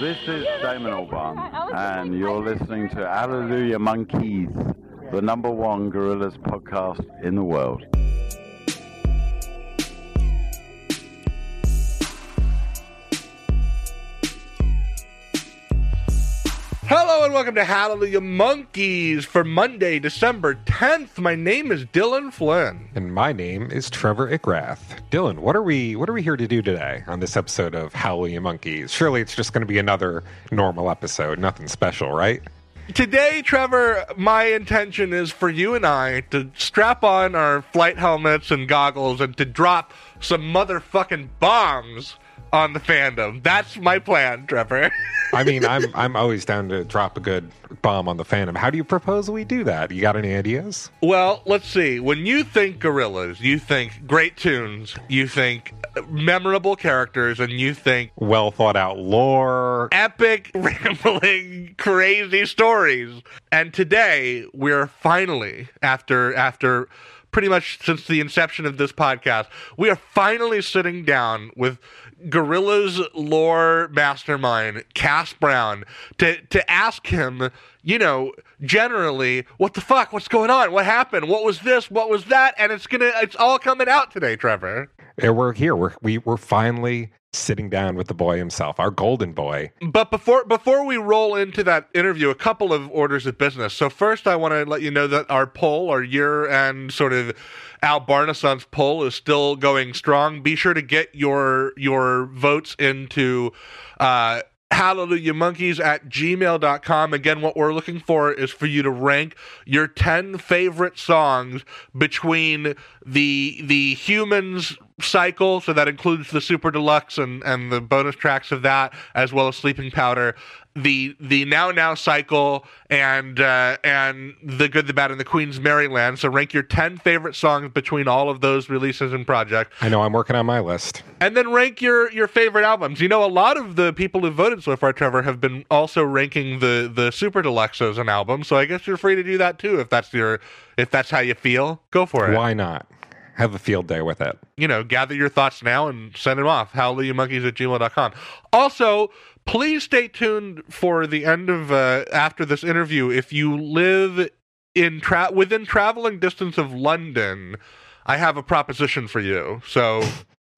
This is Damon Albarn, and you're listening to Hallelujah Monkeys, the number one Gorillaz podcast in the world. Hello and welcome to Hallelujah Monkeys for Monday, December 10th. My name is Dylan Flynn. And my name is Trevor Ickrath. Dylan, what are we what are we here to do today on this episode of Hallelujah Monkeys? Surely it's just going to be another normal episode, nothing special, right? Today, Trevor, my intention is for you and I to strap on our flight helmets and goggles and to drop some motherfucking bombs on the fandom. That's my plan, Trevor. I mean, I'm I'm always down to drop a good bomb on the fandom. How do you propose we do that? You got any ideas? well, let's see. When you think Gorillaz, you think great tunes, you think memorable characters, and you think Well thought out lore. epic, rambling, crazy stories. And today we're finally after after pretty much since the inception of this podcast, we are finally sitting down with Gorilla's lore mastermind, Cass Browne, to to ask him, you know, generally, what the fuck, what's going on, what happened, what was this, what was that, and it's gonna, it's all coming out today, Trevor. And we're here. We're we, we're finally sitting down with the boy himself, our golden boy. But before before we roll into that interview, a couple of orders of business. So first, I want to let you know that our poll, our year-end sort of Al Barnason's poll, is still going strong. Be sure to get your your votes into. Uh, Hallelujah Monkeys at gmail.com. Again, what we're looking for is for you to rank your 10 favorite songs between the the humans cycle, so that includes the super deluxe and, and the bonus tracks of that, as well as Sleeping Powder, the the now now cycle and uh, and the good, the bad, and the Queen's Merrie Land. So rank your 10 favorite songs between all of those releases and projects I know I'm working on my list. and then rank your your favorite albums. You know, a lot of the people who voted so far, Trevor, have been also ranking the the super deluxe as an album. So I guess you're free to do that too if that's your if that's how you feel. Go for it. Why not? Have a field day with it. You know, gather your thoughts now and send them off. Hallelujahmonkeys at gmail.com. Also, please stay tuned for the end of uh, after this interview. If you live in tra- within traveling distance of London, I have a proposition for you. So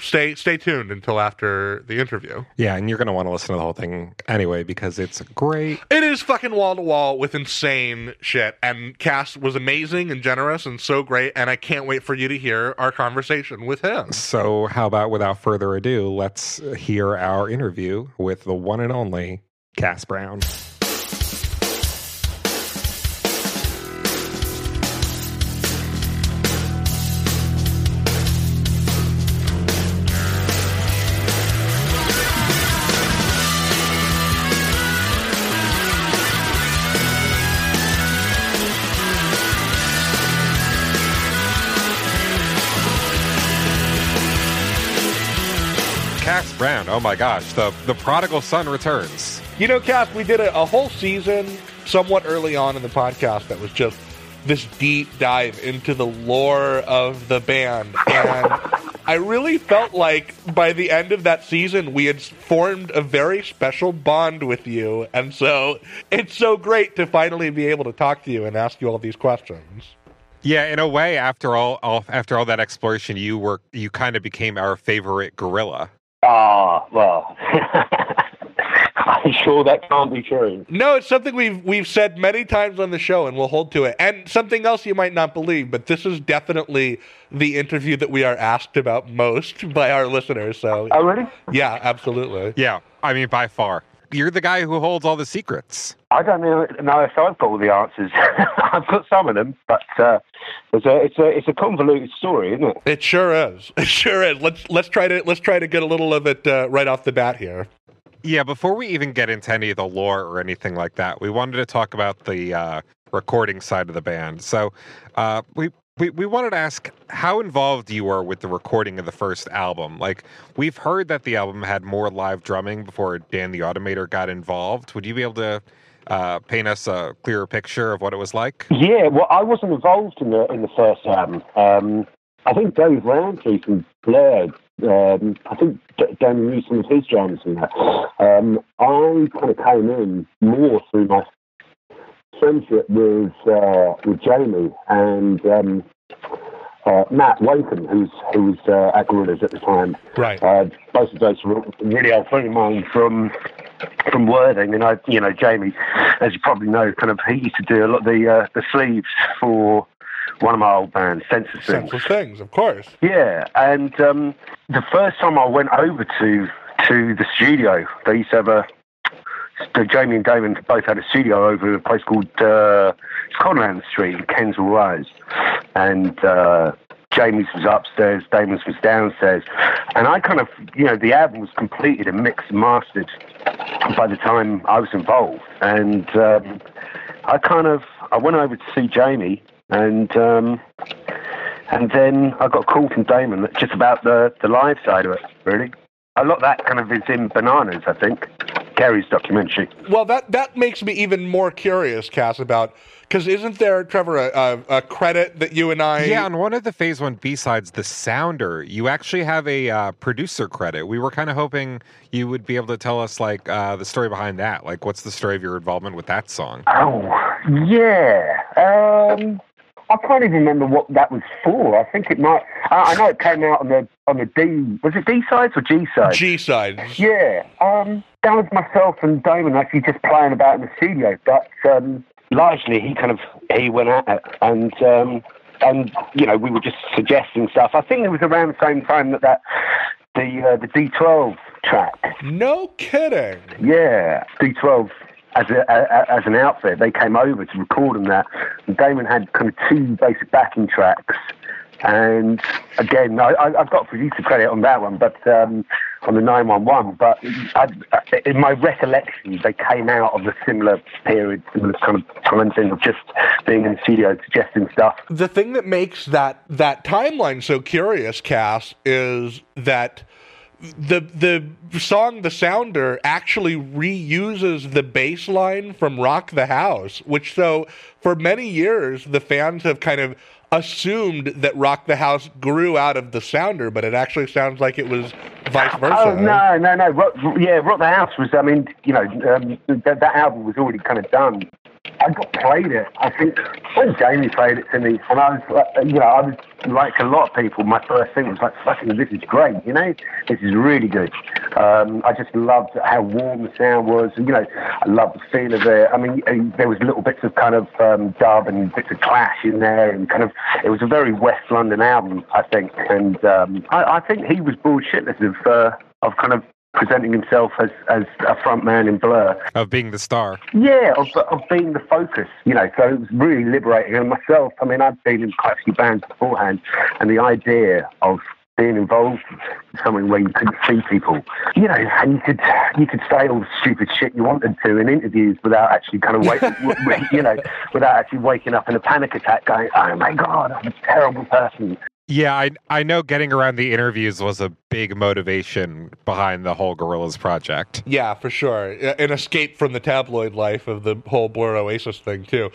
stay stay tuned until after the interview. Yeah, and you're going to want to listen to the whole thing anyway because it's great. It is fucking wall to wall with insane shit. And Cass was amazing and generous and so great. And I can't wait for you to hear our conversation with him. So, how about without further ado, let's hear our interview with the one and only Cass Browne. Oh my gosh, the, the prodigal son returns. You know, Cass, we did a, a whole season somewhat early on in the podcast that was just this deep dive into the lore of the band. And I really felt like by the end of that season, we had formed a very special bond with you. And so it's so great to finally be able to talk to you and ask you all these questions. Yeah, in a way, after all, all after all that exploration, you were you kind of became our favorite gorilla. Ah, well, I'm sure that can't be true. No, it's something we've we've said many times on the show, and we'll hold to it. And something else you might not believe, but this is definitely the interview that we are asked about most by our listeners. So, Oh, really? yeah, absolutely. Yeah, I mean by far. You're the guy who holds all the secrets. I don't know, know if I've got all the answers. I've got some of them, but uh, it's a it's a it's a convoluted story, isn't it? It sure is. It sure is. Let's let's try to let's try to get a little of it uh, right off the bat here. Yeah, before we even get into any of the lore or anything like that, we wanted to talk about the uh, recording side of the band. So uh, we, we we wanted to ask how involved you were with the recording of the first album. Like we've heard that the album had more live drumming before Dan the Automator got involved. Would you be able to uh, paint us a clearer picture of what it was like? Yeah, well, I wasn't involved in the in the first album. Um, I think Dave Rowntree from Blur um, I think Damon used some of his drums in that. Um, I kind of came in more through my friendship with uh, with Jamie and um, uh, Matt Wakem, who's who was uh, at Gorillaz at the time. Right. Uh, both of those were really old friends of mine from from Worthing, and I, you know, Jamie, as you probably know, kind of he used to do a lot of the uh, the sleeves for one of my old bands, Senseless Things. Things, of course. Yeah, and um, the first time I went over to to the studio, they used to have a. Jamie and Damon both had a studio over at a place called uh, Conran Street in Kensal Rise, and uh, Jamie's was upstairs, Damon's was downstairs, and I kind of, you know, the album was completed and mixed and mastered by the time I was involved, and um, I kind of I went over to see Jamie, and um, and then I got a call from Damon just about the the live side of it, really. A lot of that kind of is in Bananaz, I think. Gary's documentary. Well, that that makes me even more curious, Cass, about because isn't there, Trevor, a, a, a, credit that you and I? Yeah, on one of the Phase One B sides, the Sounder, you actually have a uh, producer credit. We were kind of hoping you would be able to tell us like uh, the story behind that. Like, what's the story of your involvement with that song? Oh, yeah. Um, I can't even remember what that was for. I think it might. I know it came out on the on the D. Was it D sides or G sides? G sides. Yeah. Um, that was myself and Damon actually just playing about in the studio, but um, largely he kind of he went at it, and um, and you know we were just suggesting stuff. I think it was around the same time that that the uh, the D12 track. No kidding. Yeah, D12 as a, a, as an outfit, they came over to record on that. And Damon had kind of two basic backing tracks. And again, I, have got producer credit on that one, but um, on the 911. But I, in my recollection, they came out of a similar period, similar kind of commenting of just being in the studio, suggesting stuff. The thing that makes that that timeline so curious, Cass, is that the the song "The Sounder" actually reuses the bass line from "Rock the House," which so for many years the fans have kind of assumed that "Rock the House" grew out of the Sounder, but it actually sounds like it was vice versa. Oh no, no, no! Rock, yeah, "Rock the House" was. I mean, you know, um, that, that album was already kind of done I got played it. I think when Jamie played it to me, and I was, like, you know, I was like a lot of people. My first thing was like, "Fucking, this is great!" You know, this is really good. Um, I just loved how warm the sound was. You know, I loved the feel of it. I mean, uh, there was little bits of kind of um, dub and bits of Clash in there, and kind of it was a very West London album, I think. And um, I, I think he was bullshitless of uh, of kind of presenting himself as, as a front man in Blur. Of being the star. Yeah, of, of being the focus, you know, so it was really liberating. And myself, I mean, I've been in quite a few bands beforehand, and the idea of being involved in something where you couldn't see people, you know, and you could you could say all the stupid shit you wanted to in interviews without actually kind of wait, you know, without actually waking up in a panic attack, going, "Oh my god, I'm a terrible person." Yeah, I I know getting around the interviews was a big motivation behind the whole Gorillaz project. Yeah, for sure. An escape from the tabloid life of the whole Blur Oasis thing too.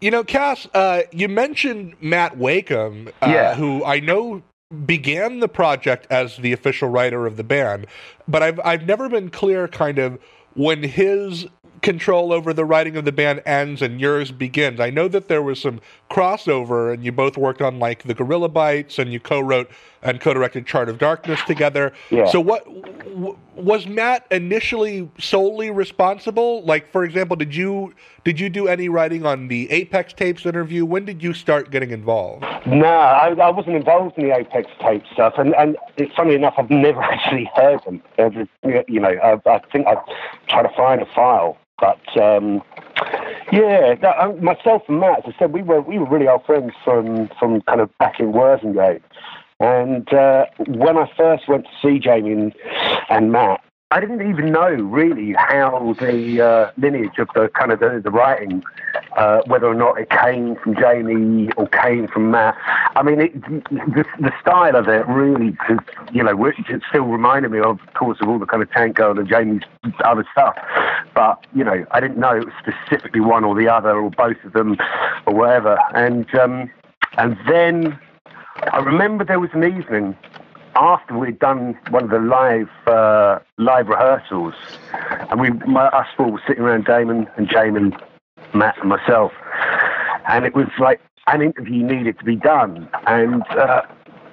You know, Cass, uh, you mentioned Matt Wakeham, uh, yeah. who I know began the project as the official writer of the band, but I've I've never been clear kind of when his control over the writing of the band ends and yours begins. I know that there was some crossover, and you both worked on like the Gorilla Bites, and you co-wrote and co-directed Chart of Darkness together. Yeah. So, what w- was Matt initially solely responsible? Like, for example, did you did you do any writing on the Apex Tapes interview? When did you start getting involved? No, I, I wasn't involved in the Apex Tape stuff, and and it's funny enough, I've never actually heard them. You know, I, I think I try to find a file but um, yeah, that, myself and Matt, as I said, we were we were really old friends from from kind of back in Worthingate. And uh, when I first went to see Jamie and, and Matt, I didn't even know really how the uh, lineage of the kind of the, the writing, uh, whether or not it came from Jamie or came from Matt. I mean, it, the, the style of it really, you know, it still reminded me of, of course, of all the kind of Tank Girl and Jamie's other stuff. But you know, I didn't know it was specifically one or the other or both of them or whatever. And um, and then I remember there was an evening after we'd done one of the live uh, live rehearsals, and we my, us four were sitting around Damon and Jamie, Matt and myself, and it was like an interview needed to be done, and. Uh,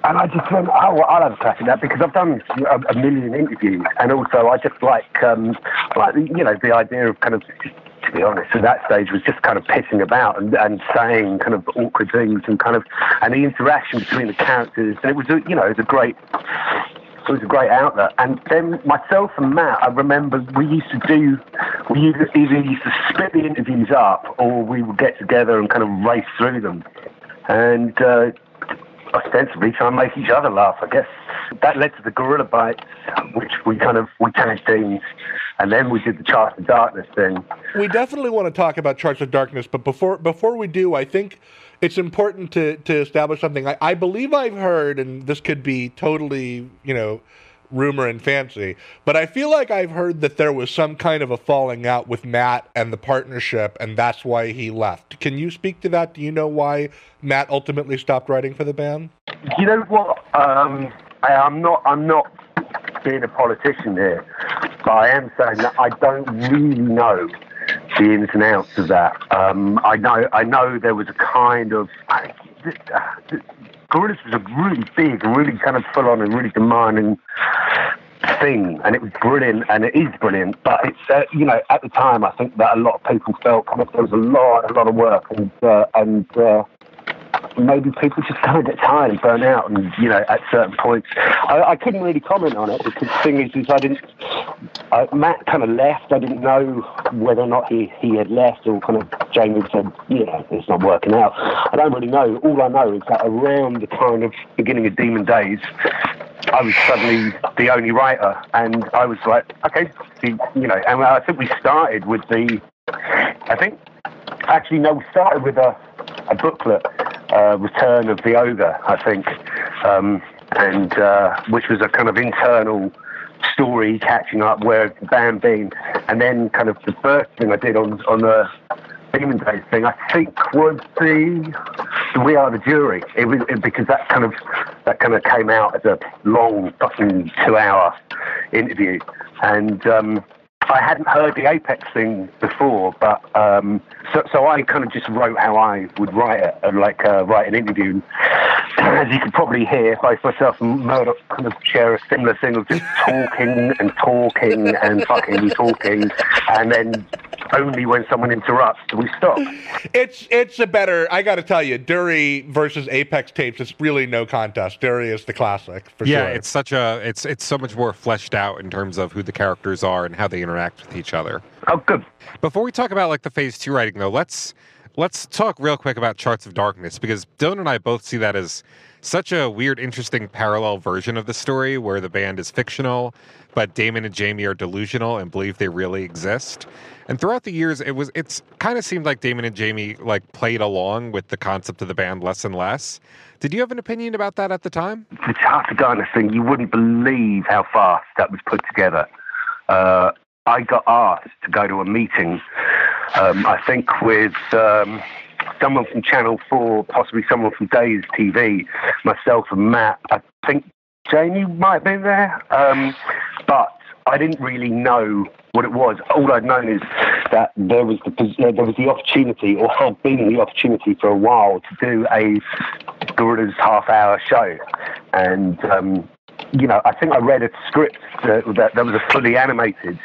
and I just went, oh, well, I'll have a crack at that because I've done a, a million interviews, and also I just like, um, like you know, the idea of kind of to be honest, at that stage was just kind of pissing about and, and saying kind of awkward things and kind of and the interaction between the characters. And it was a, you know it was a great it was a great outlet. And then myself and Matt, I remember we used to do we either, used to split the interviews up or we would get together and kind of race through them. And uh, ostensibly try and make each other laugh, I guess. That led to the Gorilla Bites, which we kind of we changed teams, and then we did the Charts of Darkness thing. We definitely want to talk about Charts of Darkness, but before before we do, I think it's important to to establish something. I, I believe I've heard, and this could be totally, you know, rumor and fancy, but I feel like I've heard that there was some kind of a falling out with Matt and the partnership, and that's why he left. Can you speak to that? Do you know why Matt ultimately stopped writing for the band? You know what? Um, I, I'm not. I'm not being a politician here, but I am saying that I don't really know the ins and outs of that. Um, I know. I know there was a kind of. I, Gorillaz was a really big, really kind of full on and really demanding thing, and it was brilliant, and it is brilliant. But it's uh, you know at the time I think that a lot of people felt kind of there was a lot, a lot of work, and uh, and uh, maybe people just kind of get tired and burn out, and you know, at certain points, I, I couldn't really comment on it because the thing is, is I didn't. I, Matt kind of left. I didn't know whether or not he, he had left, or kind of Jamie said, know, it's not working out. I don't really know. All I know is that around the kind of beginning of Demon Days, I was suddenly the only writer, and I was like, okay, you know, and I think we started with the, I think, actually no, we started with a, a booklet uh, Return of the Ogre, I think, um, and uh, which was a kind of internal story catching up where band been, and then kind of the first thing I did on on the Demon Days thing, I think was the, the We Are the Jury. It was it, because that kind of that kind of came out as a long fucking two hour interview, and um, I hadn't heard the Apex thing before, but um, so, so I kind of just wrote how I would write it, and like uh, write an interview. As you can probably hear, both myself and Murdoc kind of share a similar thing of just talking and talking and fucking talking, and then only when someone interrupts do we stop. It's it's a better. I got to tell you, Dury versus Apex tapes. It's really no contest. Dury is the classic for yeah, sure. it's such a it's it's so much more fleshed out in terms of who the characters are and how they interact with each other. Oh, good. Before we talk about like the phase two writing though, let's let's talk real quick about Charts of Darkness because Dylan and I both see that as such a weird, interesting parallel version of the story where the band is fictional, but Damon and Jamie are delusional and believe they really exist. And throughout the years, it was it's kind of seemed like Damon and Jamie like played along with the concept of the band less and less. Did you have an opinion about that at the time? The Charts of Darkness thing, you wouldn't believe how fast that was put together. Uh, I got asked to go to a meeting, um, I think with um, someone from Channel 4, possibly someone from Days TV, myself and Matt. I think Jamie might been there, um, but I didn't really know what it was. All I'd known is that there was the uh, there was the opportunity, or had been the opportunity for a while, to do a Gorillaz half-hour show, and um, you know, I think I read a script that, that, that was a fully animated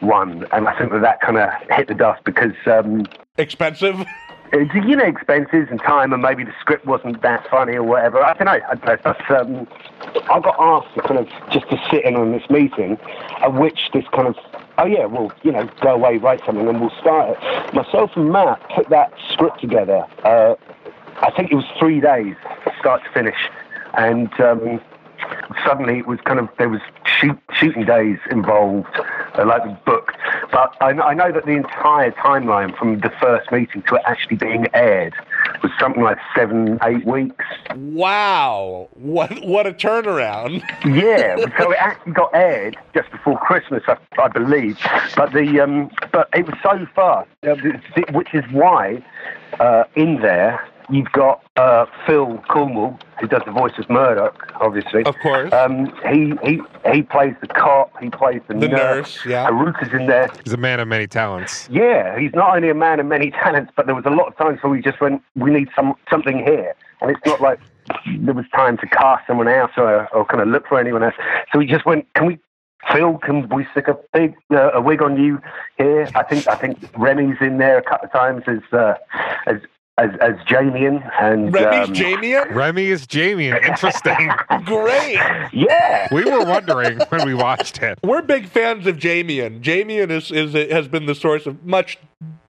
one, and I think that that kind of hit the dust because um, expensive. it's, you know, expenses and time, and maybe the script wasn't that funny or whatever. I don't know. I don't know. But um, I got asked to kind of just to sit in on this meeting, at which this kind of, oh yeah, well, you know, go away, write something, and we'll start it. Myself and Matt put that script together. Uh, I think it was three days, start to finish, and. Um, suddenly it was kind of there was shoot, shooting days involved, uh, like the book. But I, I, know that the entire timeline from the first meeting to it actually being aired was something like seven, eight weeks. Wow, what what a turnaround! yeah, so it actually got aired just before Christmas, I, I believe. But the um, but it was so fast, uh, which is why uh, in there you've got uh, Phil Cornwell, who does the voice of Murdoc, obviously. Of course. Um, he, he he plays the cop. He plays the, The nurse, yeah. Haruta's in there. He's a man of many talents. Yeah, he's not only a man of many talents, but there was a lot of times where we just went, we need some something here, and it's not like there was time to cast someone else or, or kind of look for anyone else. So we just went, can we? Phil, can we stick a big uh, a wig on you here? I think I think Remy's in there a couple of times as uh, as as as Jamian and Remy's um, Jamian? Remy is Jamian. Interesting. Great. Yeah, we were wondering when we watched it. We're big fans of Jamian. Jamian is, is has been the source of much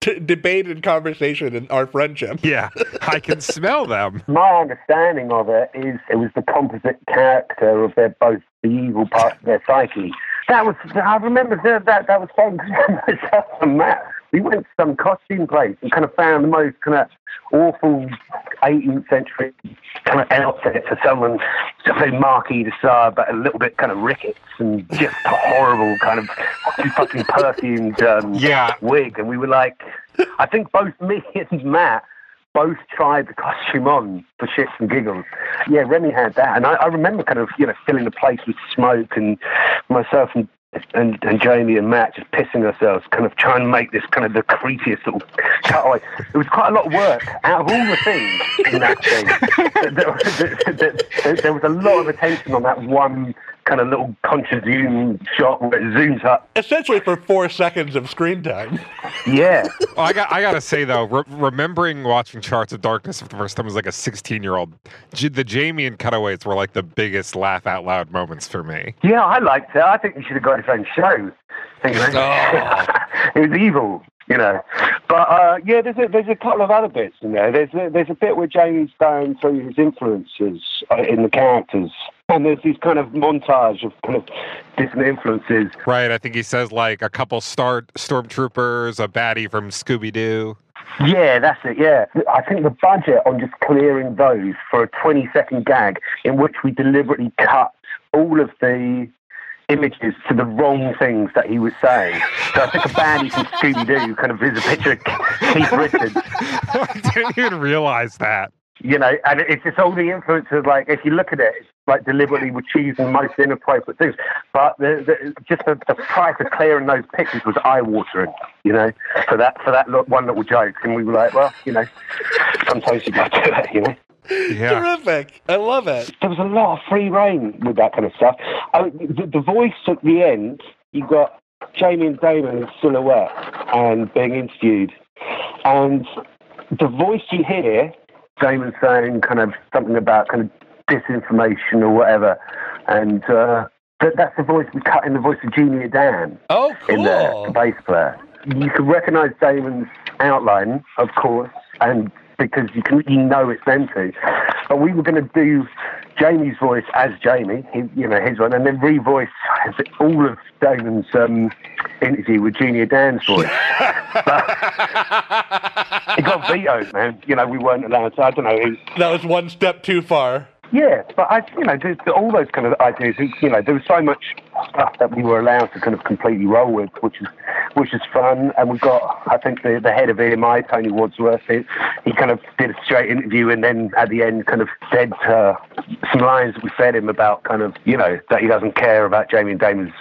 t- debate and conversation in our friendship. Yeah, I can smell them. my understanding of it is it was the composite character of their both the evil part of their psyche. That was I remember that that, that was fun because myself and Matt we went to some costume place and kind of found the most kind of awful 18th century kind of outfit for someone so Marquis de Sade, but a little bit kind of rickets and just a horrible kind of fucking perfumed um, Yeah. wig. And we were like, I think both me and Matt both tried the costume on for shits and giggles. Yeah, Remy had that, and I, I remember kind of you know filling the place with smoke, and myself and. And, and Jamie and Matt just pissing ourselves, kind of trying to make this kind of the creepiest little cutaway. It was quite a lot of work. Out of all the things in that thing, there, there, there, there was a lot of attention on that one kind of little conscious zoom shot where it zooms up. Essentially for four seconds of screen time. Yeah, Well, I got I gotta say though, re- remembering watching Charts of Darkness for the first time as like a 16 year old, J- the Jamie and cutaways were like the biggest laugh out loud moments for me. Yeah, I liked it. I think he should have got his own show. You know? it was evil, you know. But uh, yeah, there's a, there's a couple of other bits in there. There's a, there's a bit where Jamie's going through his influences uh, in the characters, and there's this kind of montage of kind of different influences. Right, I think he says like a couple star stormtroopers, a baddie from Scooby Doo. Yeah, that's it. Yeah, I think the budget on just clearing those for a 20 second gag in which we deliberately cut all of the images to the wrong things that he was saying. So I think a baddie from Scooby Doo kind of is a picture of Keith Richards. I didn't even realize that. You know, and it's just all the influences. Like, if you look at it, it's like deliberately we're choosing the most inappropriate things. But the, the, just the, the price of clearing those pictures was eye watering, you know, for that for that lo- one little joke. And we were like, well, you know, sometimes you got to do it, you know. Yeah. Terrific. I love it. There was a lot of free reign with that kind of stuff. Oh, the, the voice at the end, you got Jamie and Damon in silhouette and being interviewed, and the voice you hear, Damon saying kind of something about kind of disinformation or whatever, and uh, that, that's the voice we cut in the voice of Junior Dan. Oh, in there, the bass player. You can recognise Damon's outline, of course, and because you can, you know it's them two. But we were going to do Jamie's voice as Jamie, his, you know, his one, and then revoice all of Damon's um, interview with Junior Dan's voice. but It got vetoed, man. You know, we weren't allowed to. I don't know. Was, That was one step too far. Yeah, but I, you know, all those kind of ideas. You know, there was so much stuff that we were allowed to kind of completely roll with, which is which is fun. And we got, I think, the the head of EMI, Tony Wadsworth. He, he kind of did a straight interview, and then at the end, kind of said uh, some lines that we fed him about, kind of, you know, that he doesn't care about Jamie and Damon's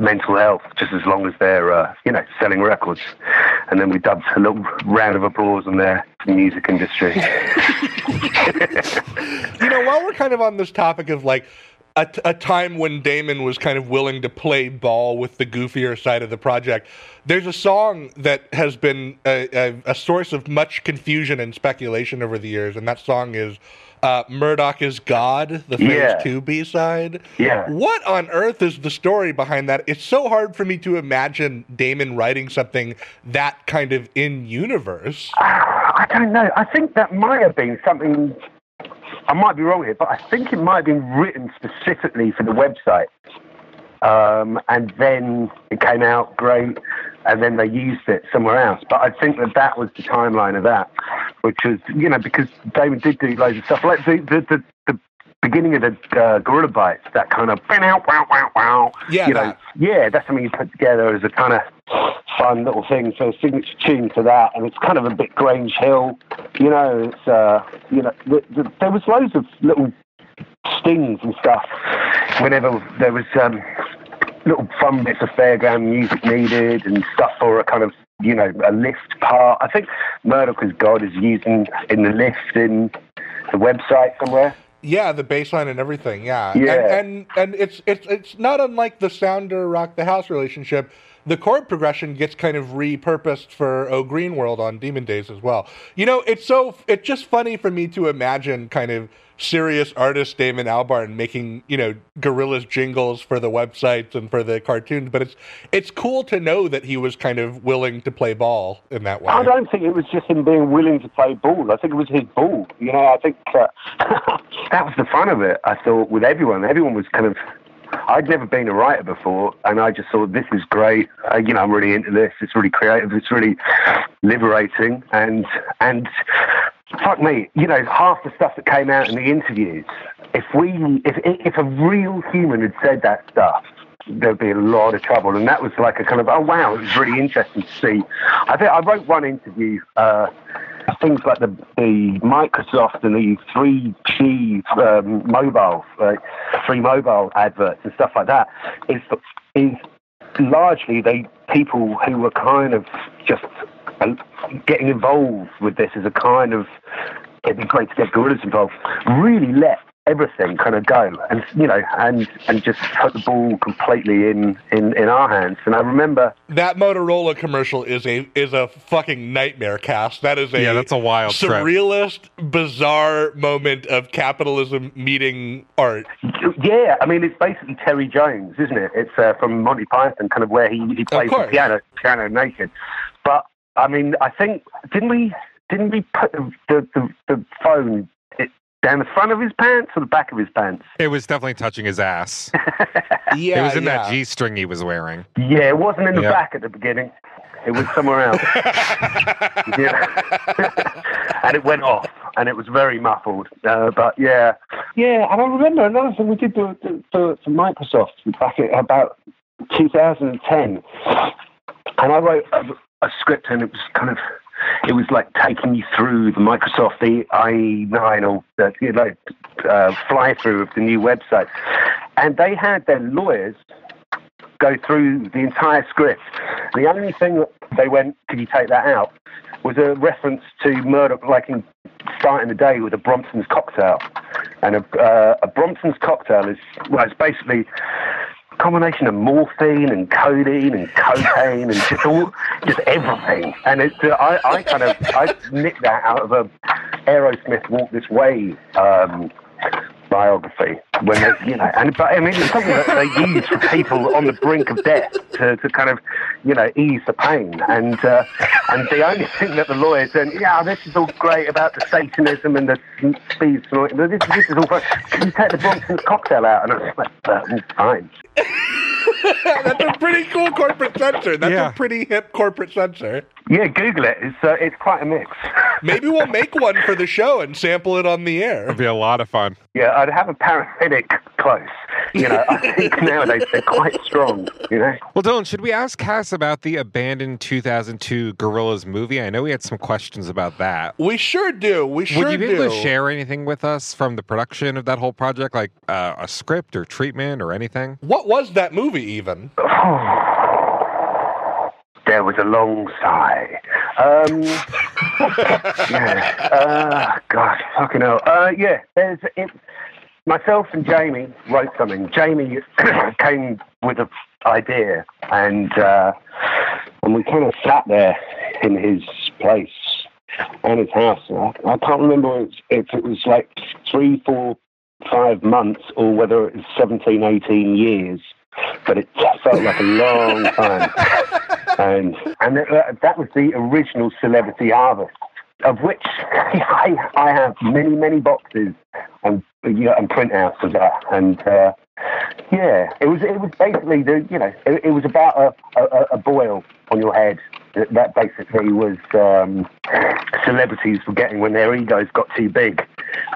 mental health, just as long as they're, uh, you know, selling records. And then we dubbed a little round of applause in their music industry. You know, while we're kind of on this topic of like a, t- a time when Damon was kind of willing to play ball with the goofier side of the project, there's a song that has been a, a, a source of much confusion and speculation over the years, and that song is uh, Murdoc is God, the Phase Yeah. 2 B side. Yeah. What on earth is the story behind that? It's so hard for me to imagine Damon writing something that kind of in universe. I don't know. I think that might have been something. I might be wrong here, but I think it might have been written specifically for the website. Um, and then it came out great, and then they used it somewhere else. But I think that that was the timeline of that, which was, you know, because David did do loads of stuff. Like the, the, the, the beginning of the uh, Gorilla Bites, that kind of wow, wow, wow, wow. Yeah, you know, that. yeah, that's something you put together as a kind of fun little thing. So a signature tune to that, and it's kind of a bit Grange Hill. You know, it's uh, you know, the, the, there was loads of little stings and stuff whenever there was um, little fun bits of fairground music needed and stuff for a kind of you know a lift part. I think Murdoc as God is using in the lift in the website somewhere. Yeah, the bass line and everything. Yeah, Yeah. And, and and it's it's it's not unlike the Sounder Rock the House relationship. The chord progression gets kind of repurposed for Oh Green World on Demon Days as well. You know, it's so it's just funny for me to imagine kind of serious artist Damon Albarn making you know Gorillaz jingles for the websites and for the cartoons. But it's it's cool to know that he was kind of willing to play ball in that way. I don't think it was just him being willing to play ball. I think it was his ball. You know, I think uh, that was the fun of it. I thought with everyone, everyone was kind of. I'd never been a writer before, and I just thought this is great. Uh, you know, I'm really into this. It's really creative. It's really liberating, and and fuck me, you know, half the stuff that came out in the interviews. If we, if if a real human had said that stuff, there'd be a lot of trouble. And that was like a kind of, oh wow, it was really interesting to see. I think I wrote one interview. Uh, Things like the the Microsoft and the 3G um, mobile, uh, free mobile adverts and stuff like that is is largely they people who were kind of just uh, getting involved with this as a kind of it'd be great to get Gorillaz involved. Really let everything kind of go and you know and and just put the ball completely in in in our hands. And I remember that Motorola commercial is a is a fucking nightmare cast. That is a Yeah, that's a wild trip. surrealist, bizarre moment of capitalism meeting art. Yeah, I mean it's basically Terry Jones, isn't it? It's uh, from Monty Python, kind of where he, he plays the piano piano naked. But I mean, I think didn't we didn't we put the the, the, the phone it, down the front of his pants or the back of his pants? It was definitely touching his ass. Yeah, it was in yeah. that G string he was wearing. Yeah, it wasn't in the Yeah. back at the beginning. It was somewhere else. yeah. and it went off, and it was very muffled. Uh, but yeah, yeah. And I remember another thing we did for, for, for Microsoft back at about 2010, and I wrote a, a script, and it was kind of. It was like taking you through the Microsoft IE9 or the you know, uh, fly through of the new website. And they had their lawyers go through the entire script. The only thing that they went, could you take that out, was a reference to Murdoc, like in starting the day with a Brompton's cocktail. And a, uh, a Brompton's cocktail is, well, it's basically combination of morphine and codeine and cocaine and just all, just everything. And it's, uh, I, I kind of, I nicked that out of a Aerosmith Walk This Way um, biography when they, you know, and but I mean it's something that they use for people on the brink of death to, to kind of, you know, ease the pain. And uh, and the only thing that the lawyers said, yeah, this is all great about the Satanism and the speed snorting. but This, this is all fine. Can you take the Bronson cocktail out? And I was like, "Uh, fine. That's a pretty cool corporate censor. That's Yeah. a pretty hip corporate censor. Yeah, Google it. It's uh, it's quite a mix. Maybe we'll make one for the show and sample it on the air. It'd be a lot of fun. Yeah, I'd have a parasitic close. You know, I think nowadays they're quite strong. You know. Well, Dylan, should we ask Cass about the abandoned 2002 Gorillaz movie? I know we had some questions about that. We sure do. We sure do. Would you be do. able to share anything with us from the production of that whole project, like uh, a script or treatment or anything? What was that movie even? There was a long sigh. Um, yeah. Uh, God, fucking hell. Uh, yeah, there's it. Myself and Jamie wrote something. Jamie came with an idea, and uh, and we kind of sat there in his place and his house. I, I can't remember if it was like three, four, five months, or whether it was 17, 18 years. But it felt like a long time and and that, that was the original Celebrity Harvest, of which I, I have many many boxes and you know, and printouts of that, and uh, yeah, it was it was basically the you know it, it was about a, a, a boil on your head. That that basically was um, celebrities were getting when their egos got too big,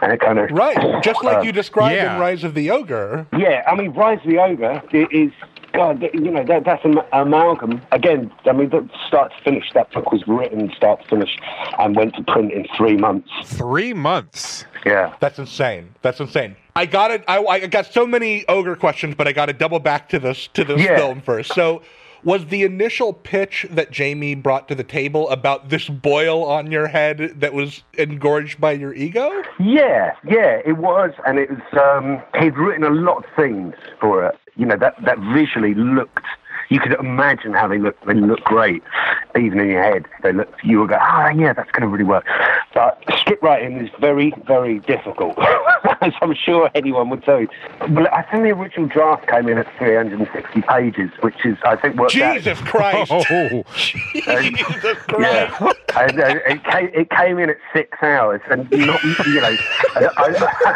and it kind of Right, just like uh, you described yeah. in Rise of the Ogre. yeah, I mean, Rise of the Ogre is, God, you know, that, that's an amalgam. Again, I mean, the start to finish, that book was written start to finish and went to print in three months. Three months. Yeah. That's insane. That's insane. I got it. I, I got so many ogre questions, but I got to double back to this to this Yeah. film first. So, was the initial pitch that Jamie brought to the table about this boil on your head that was engorged by your ego? Yeah, yeah, it was, and it was. Um, he'd written a lot of things for it. You know that that visually looked. You could imagine how they look. They look great, even in your head. They looked. You would go, ah, yeah, that's going to really work. But script writing is very, very difficult, as I'm sure anyone would tell you. Well, I think the original draft came in at 360 pages, which is, I think, out. Jesus Christ! Oh, Jesus Christ! Yeah, and, uh, it, came, it came in at six hours, and not, you know, I,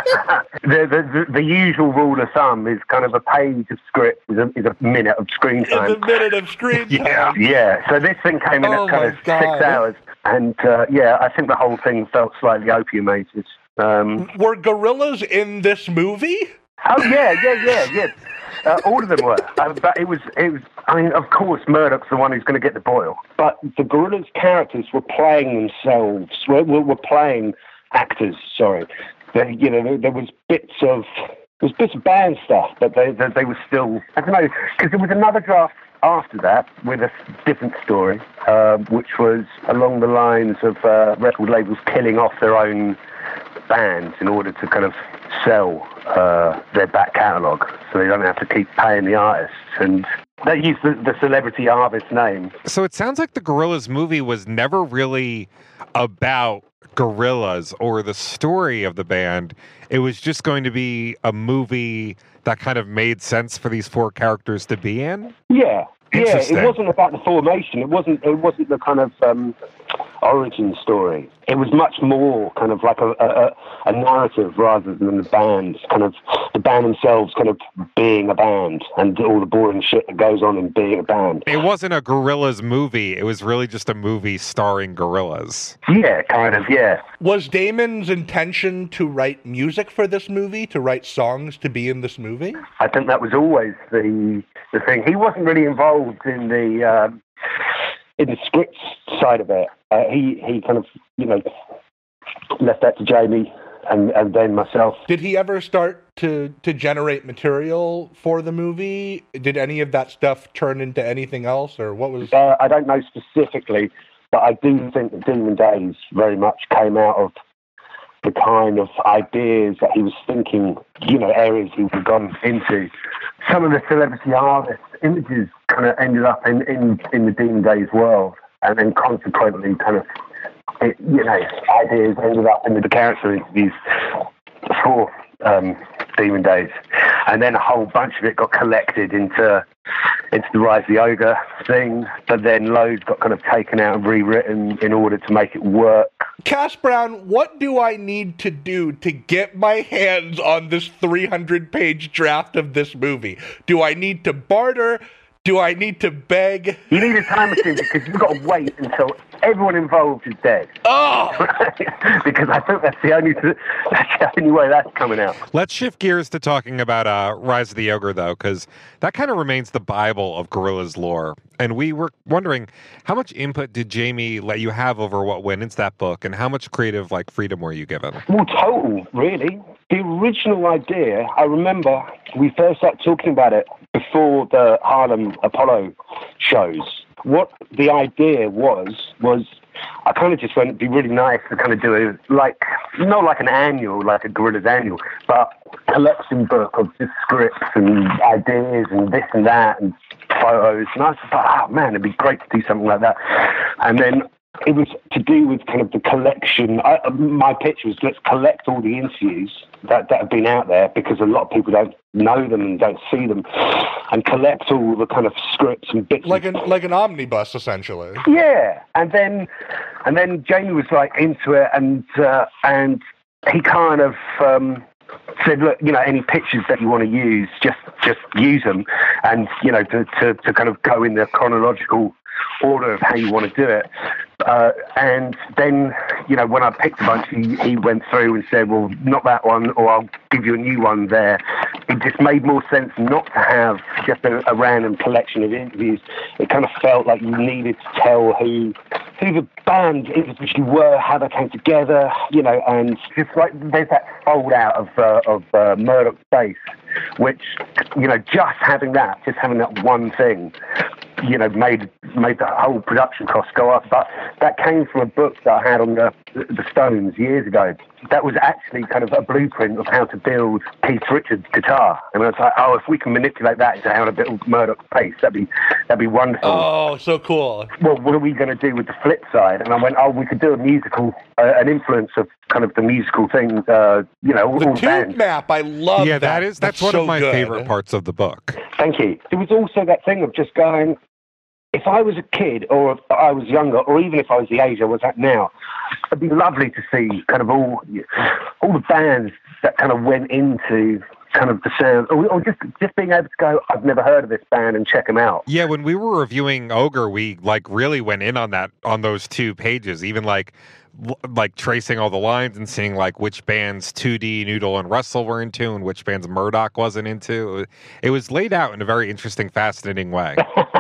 the, the the the usual rule of thumb is kind of a page of script is a, is a minute of screen It's a time. minute of screen time. Yeah, so this thing came in Oh at kind of God. six hours, and uh, yeah, I think the whole thing felt slightly opiumated. Um, Were Gorillaz in this movie? Oh yeah, yeah, yeah, yeah. Uh, all of them were, uh, but it was, it was. I mean, of course, Murdoc's the one who's going to get the boil. But the gorillas' characters were playing themselves. Were, were, were playing actors. Sorry, they, you know, there, there was bits of there was bits of band stuff, but they they, they were still. I don't know because there was another draft after that with a different story, uh, which was along the lines of uh, record labels killing off their own bands in order to kind of sell uh, their back catalogue so they don't have to keep paying the artists. And they use the, the celebrity artist name. so it sounds like the Gorillaz movie was never really about Gorillaz or the story of the band. It was just going to be a movie that kind of made sense for these four characters to be in. Yeah. Yeah, it wasn't about the formation. It wasn't. It wasn't the kind of um, origin story. It was much more kind of like a, a, a narrative rather than the band. Kind of the band themselves, kind of being a band, and all the boring shit that goes on in being a band. It wasn't a Gorillaz movie. It was really just a movie starring Gorillaz. Yeah, kind of. Yeah. Was Damon's intention to write music for this movie, to write songs to be in this movie? I think that was always the the thing. He wasn't really involved in the um, in the script side of it. Uh, he he kind of you know left that to Jamie and and then myself. Did he ever start to to generate material for the movie? Did any of that stuff turn into anything else, or what was? Uh, I don't know specifically, but I do think that Demon Days very much came out of the kind of ideas that he was thinking, you know, areas he would have gone into. Some of the celebrity artist images kind of ended up in, in, in the Demon Days world, and then consequently, kind of, it, you know, ideas ended up in the character interviews for um, Demon Days, and then a whole bunch of it got collected into into the Rise of the Ogre thing, but then loads got kind of taken out and rewritten in order to make it work. Cass Browne, what do I need to do to get my hands on this 300 page draft of this movie? Do I need to barter? Do I need to beg? You need a time machine because you've got to wait until everyone involved is dead. Oh! because I think that's the only that's the only way that's coming out. Let's shift gears to talking about uh, Rise of the Ogre, though, because that kind of remains the Bible of Gorilla's lore. And we were wondering how much input did Jamie let you have over what went into that book, and how much creative like freedom were you given? Well, total, really. The original idea, I remember we first started talking about it before the Harlem Apollo shows. What the idea was, was I kind of just went, it'd be really nice to kind of do a, like, not like an annual, like a Gorillaz annual, but a collection book of just scripts and ideas and this and that and photos. And I was like, oh man, it'd be great to do something like that. And then it was to do with kind of the collection. I, my pitch was let's collect all the interviews that, that have been out there because a lot of people don't know them and don't see them, and collect all the kind of scripts and bits. Like an like an omnibus, essentially. yeah, and then and then Jamie was like into it, and uh, and he kind of um, said, look, you know, any pictures that you want to use, just just use them, and you know, to to, to kind of go in the chronological order of how you want to do it. Uh, and then you know, when I picked a bunch, he, he went through and said, well, not that one, or I'll give you a new one there. It just made more sense not to have just a, a random collection of interviews. It kind of felt like you needed to tell who who the band individually were, how they came together, you know, and just like there's that fold out of uh, of uh, Murdoc's face, which you know, just having that, just having that one thing, you know, made made the whole production cost go up. But that came from a book that I had on the the Stones years ago. That was actually kind of a blueprint of how to build Keith Richards' guitar. And I was like, oh, if we can manipulate that into how to build Murdoc's bass, that'd be that'd be wonderful. Oh, so cool. Well, what are we going to do with the flip side? And I went, oh, we could do a musical, uh, an influence of kind of the musical thing, uh, you know, all The the tube bands. map, I love yeah, that. that is that's, one so of my good. favorite parts of the book. Thank you. There was also that thing of just going, if I was a kid or I was younger or even if I was the age I was at now, it'd be lovely to see kind of all all the bands that kind of went into kind of the sound or, or just just being able to go, I've never heard of this band and check them out. Yeah, when we were reviewing Ogre, we like really went in on that on those two pages, even like like tracing all the lines and seeing like which bands 2D Noodle and Russell were into and which bands Murdoc wasn't into. It was laid out in a very interesting, fascinating way.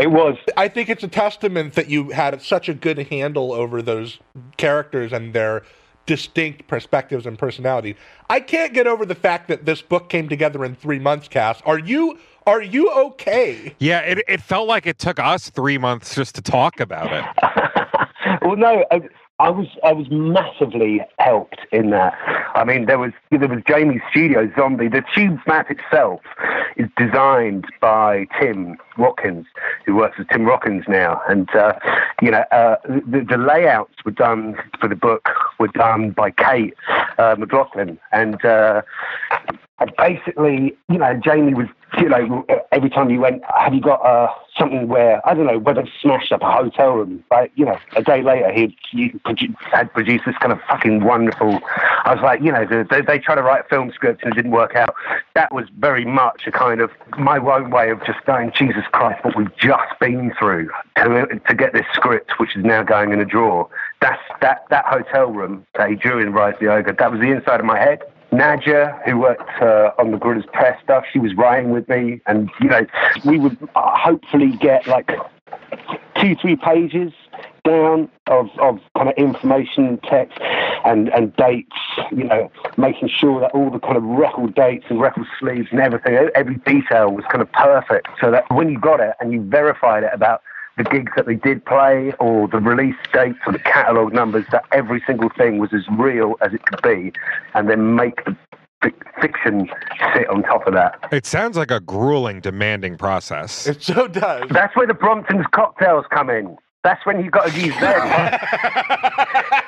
It was I think it's a testament that you had such a good handle over those characters and their distinct perspectives and personalities. I can't get over the fact that this book came together in three months, Cass. Are you are you okay? yeah, it it felt like it took us three months just to talk about it. well, no, I, I was I was massively helped in that. I mean, there was there was Jamie's studio zombie. The tube map itself is designed by Tim Watkins, who works with Tim Rockins now, and uh, you know uh, the, the layouts were done for the book were done by Kate uh, McLaughlin, and. And basically, you know, Jamie was, you know, every time you went, have you got uh, something where, I don't know, whether smashed up a hotel room? But, you know, a day later, he produ- had produced this kind of fucking wonderful. I was like, you know, they, they to write film scripts and it didn't work out. That was very much a kind of my own way of just going, Jesus Christ, what we've just been through to, to get this script, which is now going in a drawer. That's that, that hotel room that he drew in Rise of the Ogre, that was the inside of my head. Nadja, who worked uh, on the Gorillaz Press stuff, she was writing with me, and you know, we would uh, hopefully get like two, three pages down of, of kind of information, text, and, and dates. You know, making sure that all the kind of record dates and record sleeves and everything, every detail was kind of perfect, so that when you got it and you verified it about the gigs that they did play or the release dates or the catalogue numbers, that every single thing was as real as it could be, and then make the fic- fiction sit on top of that. It sounds like a grueling, demanding process. It so does. That's where the Brompton's cocktails come in. That's when you've got to use them.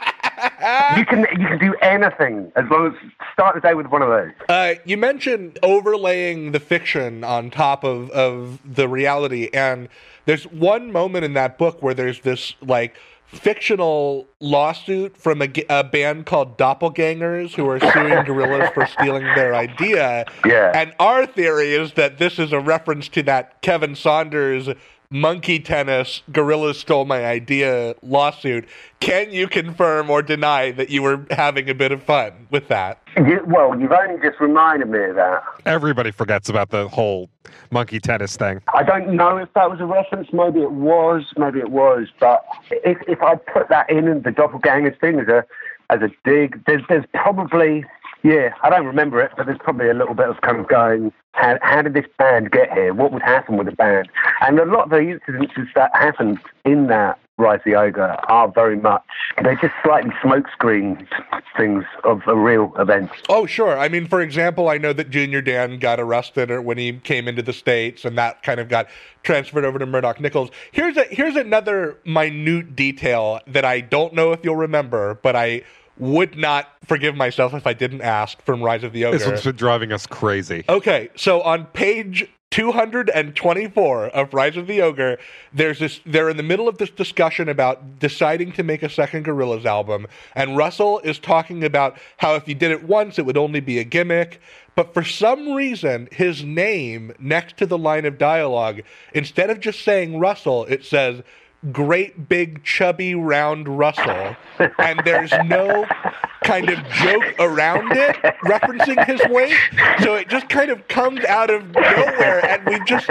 you can you can do anything as long as start the day with one of those. Uh, you mentioned overlaying the fiction on top of, of the reality, and there's one moment in that book where there's this like fictional lawsuit from a band called Doppelgangers who are suing Gorillaz for stealing their idea. Yeah. And our theory is that this is a reference to that Kevin Saunders monkey tennis Gorillaz stole my idea lawsuit. Can you confirm or deny that you were having a bit of fun with that? You, well, you've only just reminded me of that. Everybody forgets about the whole monkey tennis thing. I don't know if that was a reference. Maybe it was. Maybe it was. But if if I put that in and the doppelgangers thing as a as a dig, there's there's probably yeah. I don't remember it, but there's probably a little bit of kind of going. How, how did this band get here? What would happen with the band? And a lot of the incidences that happened in that Rise of the Ogre are very much they're just slightly smokescreen things of a real event. Oh, sure. I mean, for example, I know that Junior Dan got arrested when he came into the states, and that kind of got transferred over to Murdoc Niccals. Here's a here's another minute detail that I don't know if you'll remember, but I would not forgive myself if I didn't ask from Rise of the Ogre. This one's been driving us crazy. Okay, so on page 224 of Rise of the Ogre, there's this they're in the middle of this discussion about deciding to make a second Gorillaz album, and Russell is talking about how if you did it once it would only be a gimmick, but for some reason his name next to the line of dialogue, instead of just saying Russell, it says great big chubby round Russell, and there's no kind of joke around it referencing his weight. So it just kind of comes out of nowhere, and we just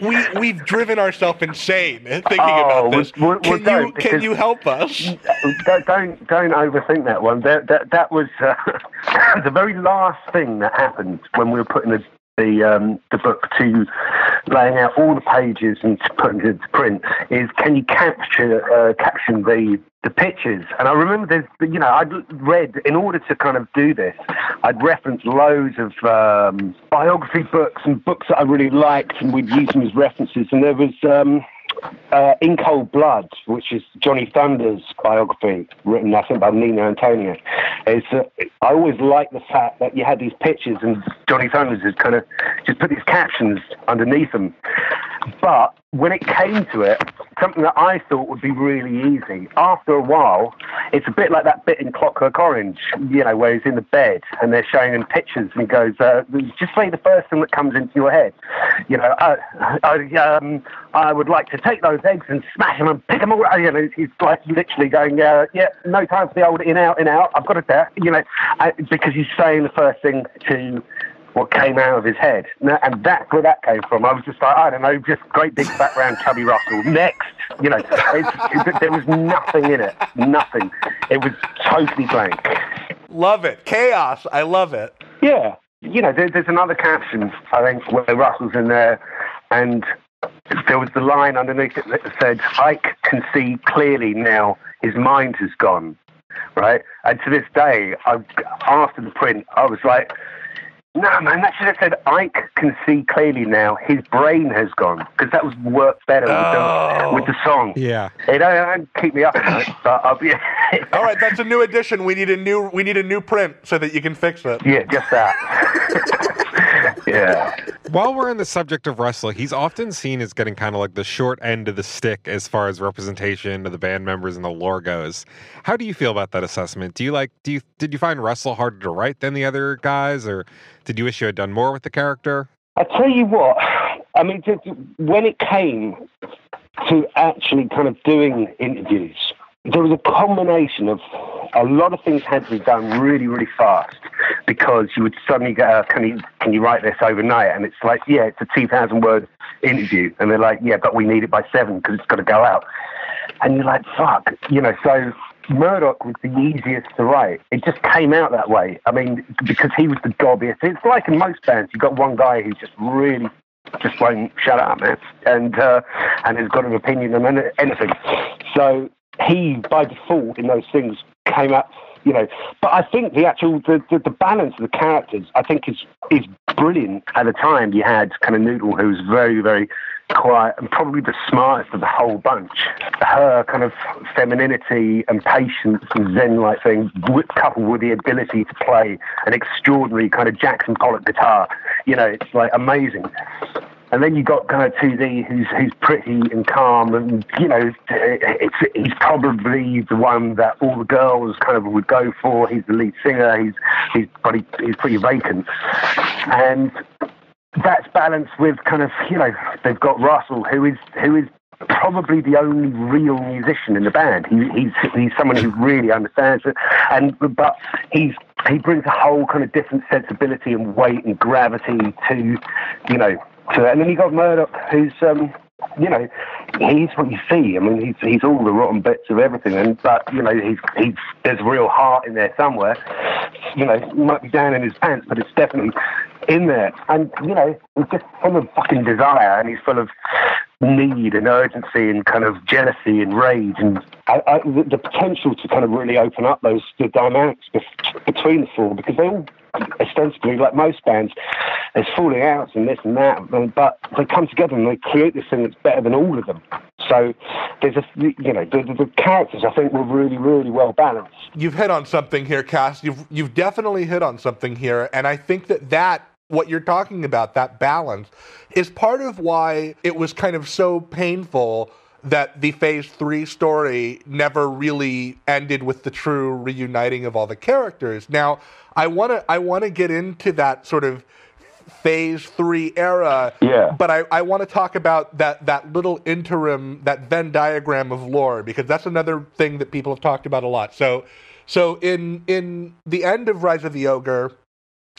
we we've driven ourselves insane thinking Oh, about this. well, well, can you can you help us? don't don't don't overthink that one. That that, that was uh, the very last thing that happened when we were putting the the, um, the book to laying out all the pages and putting it to print. Is can you capture uh, caption the the pictures? And I remember there's you know I'd read in order to kind of do this, I'd referenced loads of um, biography books and books that I really liked, and we'd use them as references. And there was. Um, uh, In Cold Blood, which is Johnny Thunder's biography, written I think by Nina Antonia. Is uh, I always liked the fact that you had these pictures and Johnny Thunders just kind of just put these captions underneath them. But when it came to it, something that I thought would be really easy, after a while, it's a bit like that bit in Clockwork Orange, you know, where he's in the bed and they're showing him pictures and he goes, uh, just say the first thing that comes into your head. You know, I, I, um, I would like to take those eggs and smash them and pick them all. You know, he's like literally going, uh, yeah, no time for the old in out, in out. I've got it there. You know, I, because he's saying the first thing to what came out of his head. And that's where that came from. I was just like, I don't know, just great big background chubby Russell. Next, you know, it's, it, there was nothing in it. Nothing. It was totally blank. Love it, Cass. I love it. Yeah. You know, there, there's another caption, I think, where Russell's in there, and there was the line underneath it that said, Ike can see clearly now his mind has gone. Right? And to this day, I, after the print, I was like, no, man, that should have said Ike can see clearly now his brain has gone because that would work better with, Oh. the, with the song. Yeah. It don't keep me up but I'll be. All right, that's a new edition. We need a new we need a new print so that you can fix it. yeah, just that. yeah. While we're on the subject of Russell, he's often seen as getting kind of like the short end of the stick as far as representation of the band members and the lore goes. How do you feel about that assessment? Do you like do you did you find Russell harder to write than the other guys or did you wish you had done more with the character? I tell you what, I mean, when it came to actually kind of doing interviews, there was a combination of a lot of things had to be done really, really fast because you would suddenly go, can you can you write this overnight? And it's like, yeah, it's a two thousand word interview, and they're like, yeah, but we need it by seven because it's got to go out. And you're like, fuck, you know, so Murdoc was the easiest to write. It just came out that way. I mean, because he was the gobbiest. It's like in most bands, you've got one guy who just really just won't shut up, man, and uh, and has got an opinion on anything. So he, by default, in those things, came up. You know, but I think the actual the, the, the balance of the characters, I think, is is brilliant. At the time, you had kind of Noodle, who was very very quiet and probably the smartest of the whole bunch. Her kind of femininity and patience and zen-like thing, coupled with the ability to play an extraordinary kind of Jackson Pollock guitar, you know, it's like amazing. And then you got kind of 2D, who's who's pretty and calm, and you know, it's he's probably the one that all the girls kind of would go for. He's the lead singer. He's he's but he, he's pretty vacant, and that's balanced with kind of you know they've got Russell, who is who is probably the only real musician in the band. He, he's he's someone who really understands it, and but he's he brings a whole kind of different sensibility and weight and gravity to you know to and then you got Murdoc, who's um you know he's what you see. I mean he's he's all the rotten bits of everything, and but you know he's he's there's a real heart in there somewhere. You know, it might be down in his pants, but it's definitely in there. And, you know, he's just full of fucking desire and he's full of need and urgency and kind of jealousy and rage and I, I, the, the potential to kind of really open up those the dynamics bef- between the four because they all ostensibly like most bands there's falling outs and this and that but they come together and they create this thing that's better than all of them so there's a you know the, the, the characters I think were really really well balanced You've hit on something here, Cass. You've you've definitely hit on something here, and I think that that what you're talking about, that balance, is part of why it was kind of so painful that the phase three story never really ended with the true reuniting of all the characters. Now, I want to I want to get into that sort of phase three era. Yeah. But I, I want to talk about that, that little interim, that Venn diagram of lore, because that's another thing that people have talked about a lot. So, so in in the end of Rise of the Ogre,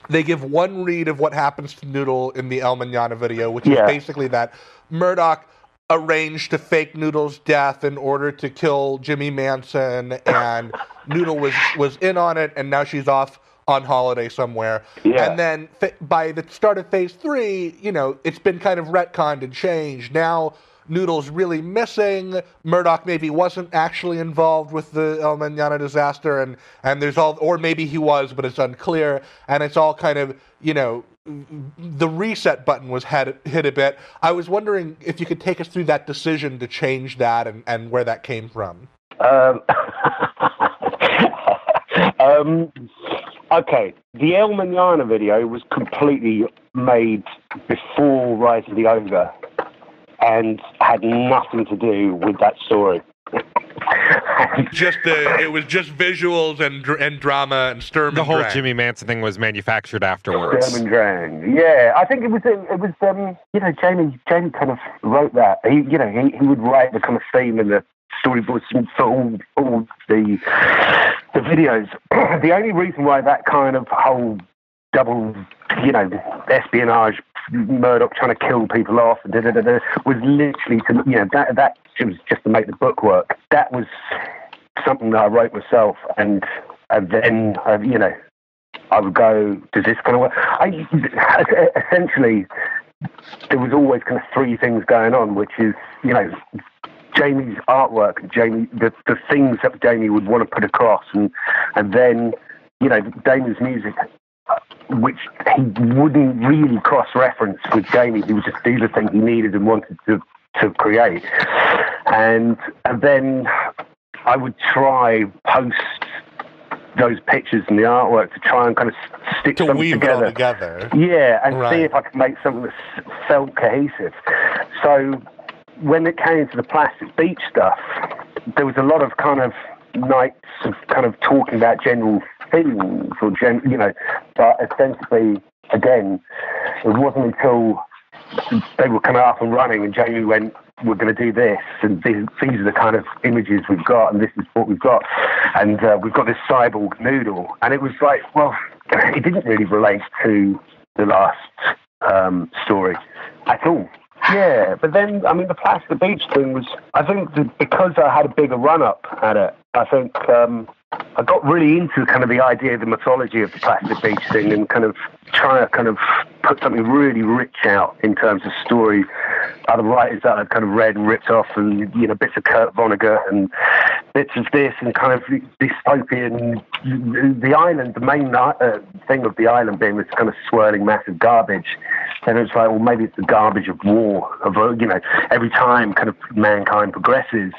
they give one read of what happens to Noodle in the El Manana video, which Yeah. is basically that Murdoc arranged to fake Noodle's death in order to kill Jimmy Manson, and Noodle was was in on it, and now she's off on holiday somewhere. Yeah. And then by the start of phase three, you know, it's been kind of retconned and changed. Now Noodle's really missing. Murdoc maybe wasn't actually involved with the El Manana disaster, and and there's all, or maybe he was, but it's unclear. And it's all kind of, you know, the reset button was had, hit a bit. I was wondering if you could take us through that decision to change that and, and where that came from. Um, um, okay, the El Manana video was completely made before Rise of the Ogre and had nothing to do with that story. Just the, it was just visuals and and drama and Sturm The and whole Drang. Jimmy Manson thing was manufactured afterwards. Sturm and Drang. Yeah, I think it was. It was. Um, you know, Jamie. Jamie kind of wrote that. He, you know, he, he would write the kind of theme and the storyboards for all, all the the videos. the only reason why that kind of whole double, you know, espionage, Murdoc trying to kill people off, da, da, da, da, was literally to, you know, that that was just to make the book work. That was something that I wrote myself, and and then uh, you know, I would go, does this kind of work? I, essentially, there was always kind of three things going on, which is, you know, Jamie's artwork, Jamie, the, the things that Jamie would want to put across, and and then, you know, Damon's music, which he wouldn't really cross-reference with Jamie. He would just do the thing he needed and wanted to to create, and and then I would try post those pictures and the artwork to try and kind of stick to something together. it all together. Yeah, and Right. see if I could make something that felt cohesive. So when it came to the plastic beach stuff, there was a lot of kind of nights of kind of talking about general things or you know, but ostensibly, again, it wasn't until they were of up and running and Jamie went, we're going to do this and these, these are the kind of images we've got and this is what we've got. And uh, we've got this cyborg noodle. And it was like well it didn't really relate to the last um, story at all. Yeah but then I mean the plastic beach thing was I think because I had a bigger run up at it I think um, I got really into kind of the idea of the mythology of the plastic beach thing and kind of trying to kind of put something really rich out in terms of story. Other writers that I've kind of read and ripped off, and you know bits of Kurt Vonnegut and bits of this, and kind of dystopian. The island, the main uh, thing of the island being this kind of swirling mass of garbage. And it's like, well, maybe it's the garbage of war. Of uh, you know, every time kind of mankind progresses,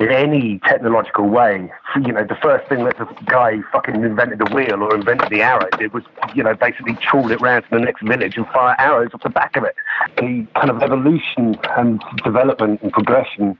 in any technological way. You know, the first thing that the guy who fucking invented the wheel or invented the arrow did was, you know, basically trawl it round to the next village and fire arrows off the back of it. The kind of evolution and development and progression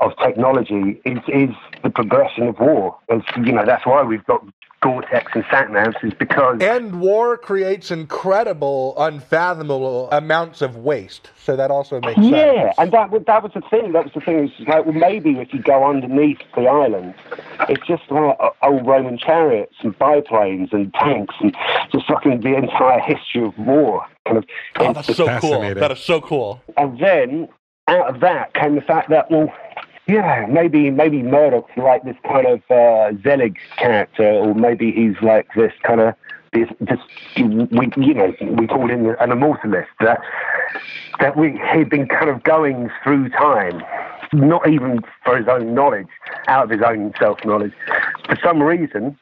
of technology is, is the progression of war. It's, you know, that's why we've got Gore-Tex and sat-navs is because And war creates incredible, unfathomable amounts of waste. So that also makes Yeah, sense. Yeah, and that was that was the thing. That was the thing. It's like, well, maybe if you go underneath the island, it's just like uh, old Roman chariots and biplanes and tanks and just fucking the entire history of war. Kind of. Oh, that's so cool. That is so cool. And then out of that came the fact that well, yeah, maybe maybe Murdoc's like this kind of uh, Zelig character, or maybe he's like this kind of this this we you know we call him an immortalist that that we he'd been kind of going through time, not even for his own knowledge, out of his own self knowledge. For some reason,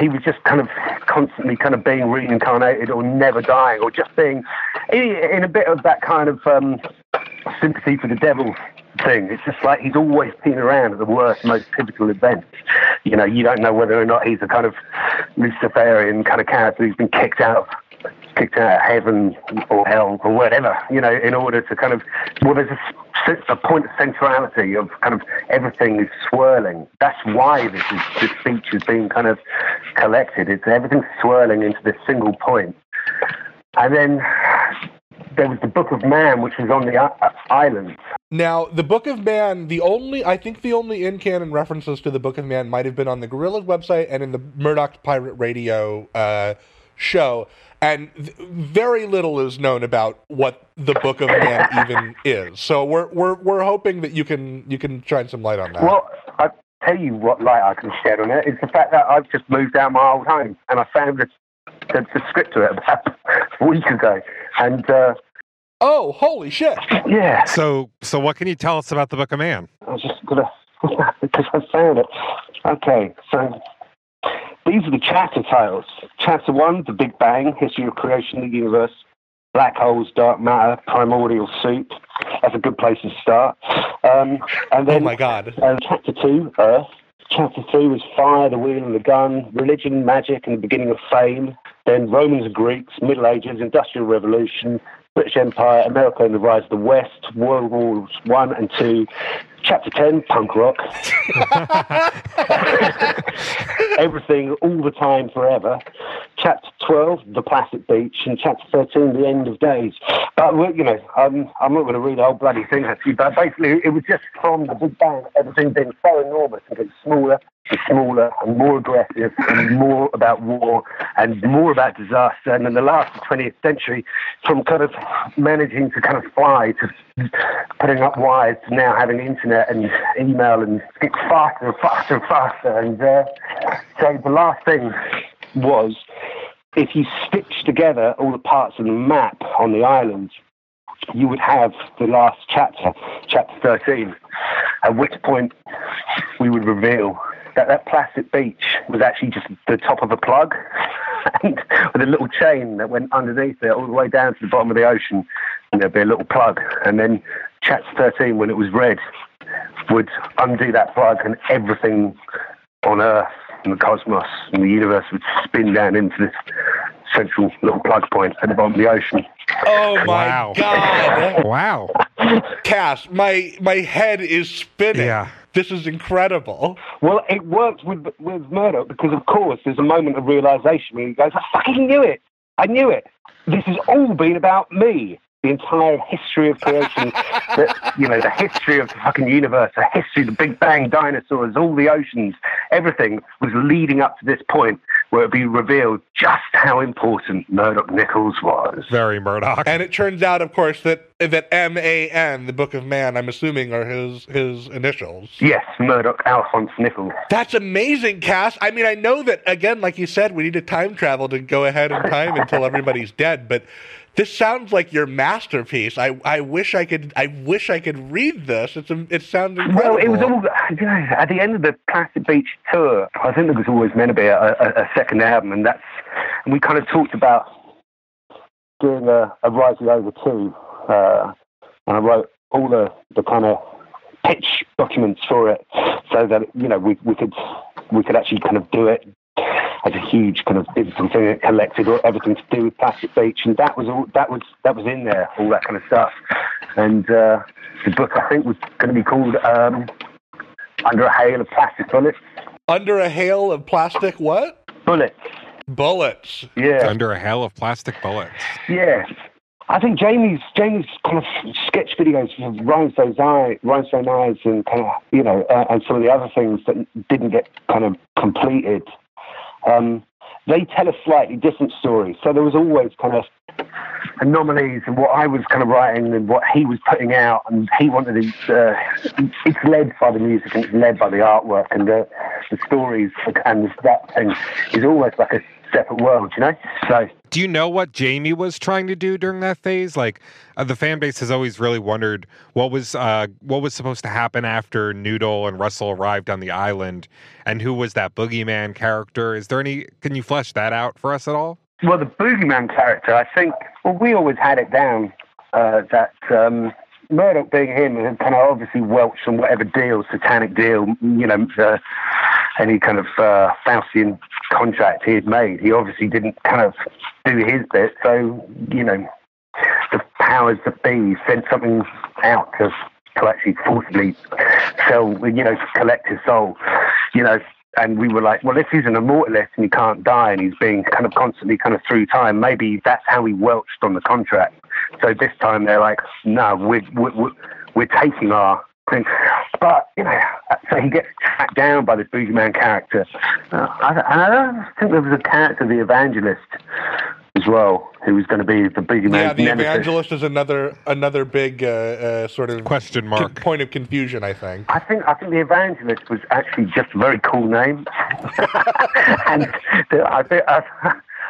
he was just kind of constantly kind of being reincarnated or never dying or just being in, a bit of that kind of um, sympathy for the devil It's just like he's always been around at the worst, most pivotal events. You know, you don't know whether or not he's a kind of Luciferian kind of character who's been kicked out kicked out of heaven or hell or whatever, you know, in order to kind of, well, there's a point of centrality of kind of everything is swirling. That's why this is, this speech is being kind of collected. It's everything's swirling into this single point. and then there was the Book of Man, which was on the island. Now, the Book of Man, the only, I think the only in canon references to the Book of Man might have been on the Gorillaz website and in the Murdoc Pirate Radio uh, show. And th- very little is known about what the Book of Man even is. So we're, we're, we're hoping that you can, you can shine some light on that. Well, I tell you what light I can shed on it. It's the fact that I've just moved out my old home and I found the, the, the script to it about a week ago. And uh, oh, holy shit. yeah, So, so what can you tell us about the Book of Man? I was just gonna because I found it. Okay, so these are the chapter titles. Chapter one, the Big Bang, history of creation of the universe, black holes, dark matter, primordial soup. That's a good place to start. Um, and Oh my god. uh, chapter two, Earth. Chapter three was fire, the wheel, and the gun, religion, magic, and the beginning of fame. Then Romans and Greeks, Middle Ages, Industrial Revolution, British Empire, America and the rise of the West, World Wars One and Two. Chapter ten, punk rock. Everything, all the time, forever. Chapter twelve, the plastic beach, and chapter thirteen, the end of days. Uh, but you know, I'm I'm not going to read the whole bloody thing. But basically, it was just from the Big Bang, everything being so enormous and getting smaller smaller and more aggressive and more about war and more about disaster. And in the last 20th century, from kind of managing to kind of fly to putting up wires to now having internet and email and get faster and faster and faster. And uh, so the last thing was if you stitch together all the parts of the map on the island, you would have the last chapter, chapter 13, at which point we would reveal that that plastic beach was actually just the top of a plug and with a little chain that went underneath it all the way down to the bottom of the ocean and there'd be a little plug and then chapter 13 when it was red would undo that plug and everything on earth and the cosmos and the universe would spin down into this central little plug point at the bottom of the ocean Oh my Wow. god. Wow. Cass, my my head is spinning. Yeah. This is incredible. Well, it worked with with Murdoc because, of course, there's a moment of realization where he goes, "I fucking knew it! I knew it! This has all been about me. The entire history of creation, the, you know, the history of the fucking universe, the history, of the Big Bang, dinosaurs, all the oceans, everything was leading up to this point where it'd be revealed just how important Murdoc Niccals was. Very Murdoc. And it turns out, of course, that that M A N, the Book of Man, I'm assuming are his his initials. Yes, Murdoc Alphonse Niccals. That's amazing, Cass. I mean, I know that again, like you said, we need to time travel to go ahead in time until everybody's dead, but this sounds like your masterpiece. I, I wish I could I wish I could read this. It's a, it sounds incredible. Well, it was all you know. At the end of the Plastic Beach tour, I think there was always meant to be a, a, a second album, and that's and we kind of talked about doing a, a Rising Over two, uh, and I wrote all the the kind of pitch documents for it, so that you know we we could we could actually kind of do it as a huge kind of digital thing that collected all- everything to do with Plastic Beach, and that was all that was that was in there, all that kind of stuff. And uh, the book I think was going to be called um, Under a Hail of Plastic Bullets. Under a hail of plastic what? Bullets. Bullets. Yeah, Under a hail of plastic bullets. yeah. I think Jamie's Jamie's kind of sketch videos of Rhinestone's Eye, Rhinestone Eyes, and kind of you know, uh, and some of the other things that didn't get kind of completed. Um, they tell a slightly different story. So there was always kind of anomalies in what I was kind of writing and what he was putting out, and he wanted to. Uh, it's led by the music and it's led by the artwork and the, the stories, and that thing is almost like a separate world, you know. So Do you know what Jamie was trying to do during that phase? Like, uh, the fan base has always really wondered what was uh, what was supposed to happen after Noodle and Russell arrived on the island, and who was that boogeyman character? Is there any? Can you flesh that out for us at all? Well, the boogeyman character, I think, well, we always had it down uh, that um, Murdoc being him had kind of obviously welched on whatever deal, satanic deal, you know, uh, any kind of uh, Faustian contract he had made. He obviously didn't kind of do his bit, so, you know, the powers that be sent something out to, to actually forcibly sell, you know, collect his soul. You know, and we were like, well, if he's an immortalist and he can't die and he's being kind of constantly kind of through time, maybe that's how he welched on the contract. So this time they're like, no, we're, we're, we're taking our thing. But, you know, so he gets tracked down by this boogeyman character. Uh, I, I don't think there was a character, the evangelist, as well, who was going to be the boogeyman. Yeah, the nemesis. evangelist is another another big uh, uh, sort of Question mark. point of confusion. I think. I think I think the evangelist was actually just a very cool name, and the, I think I,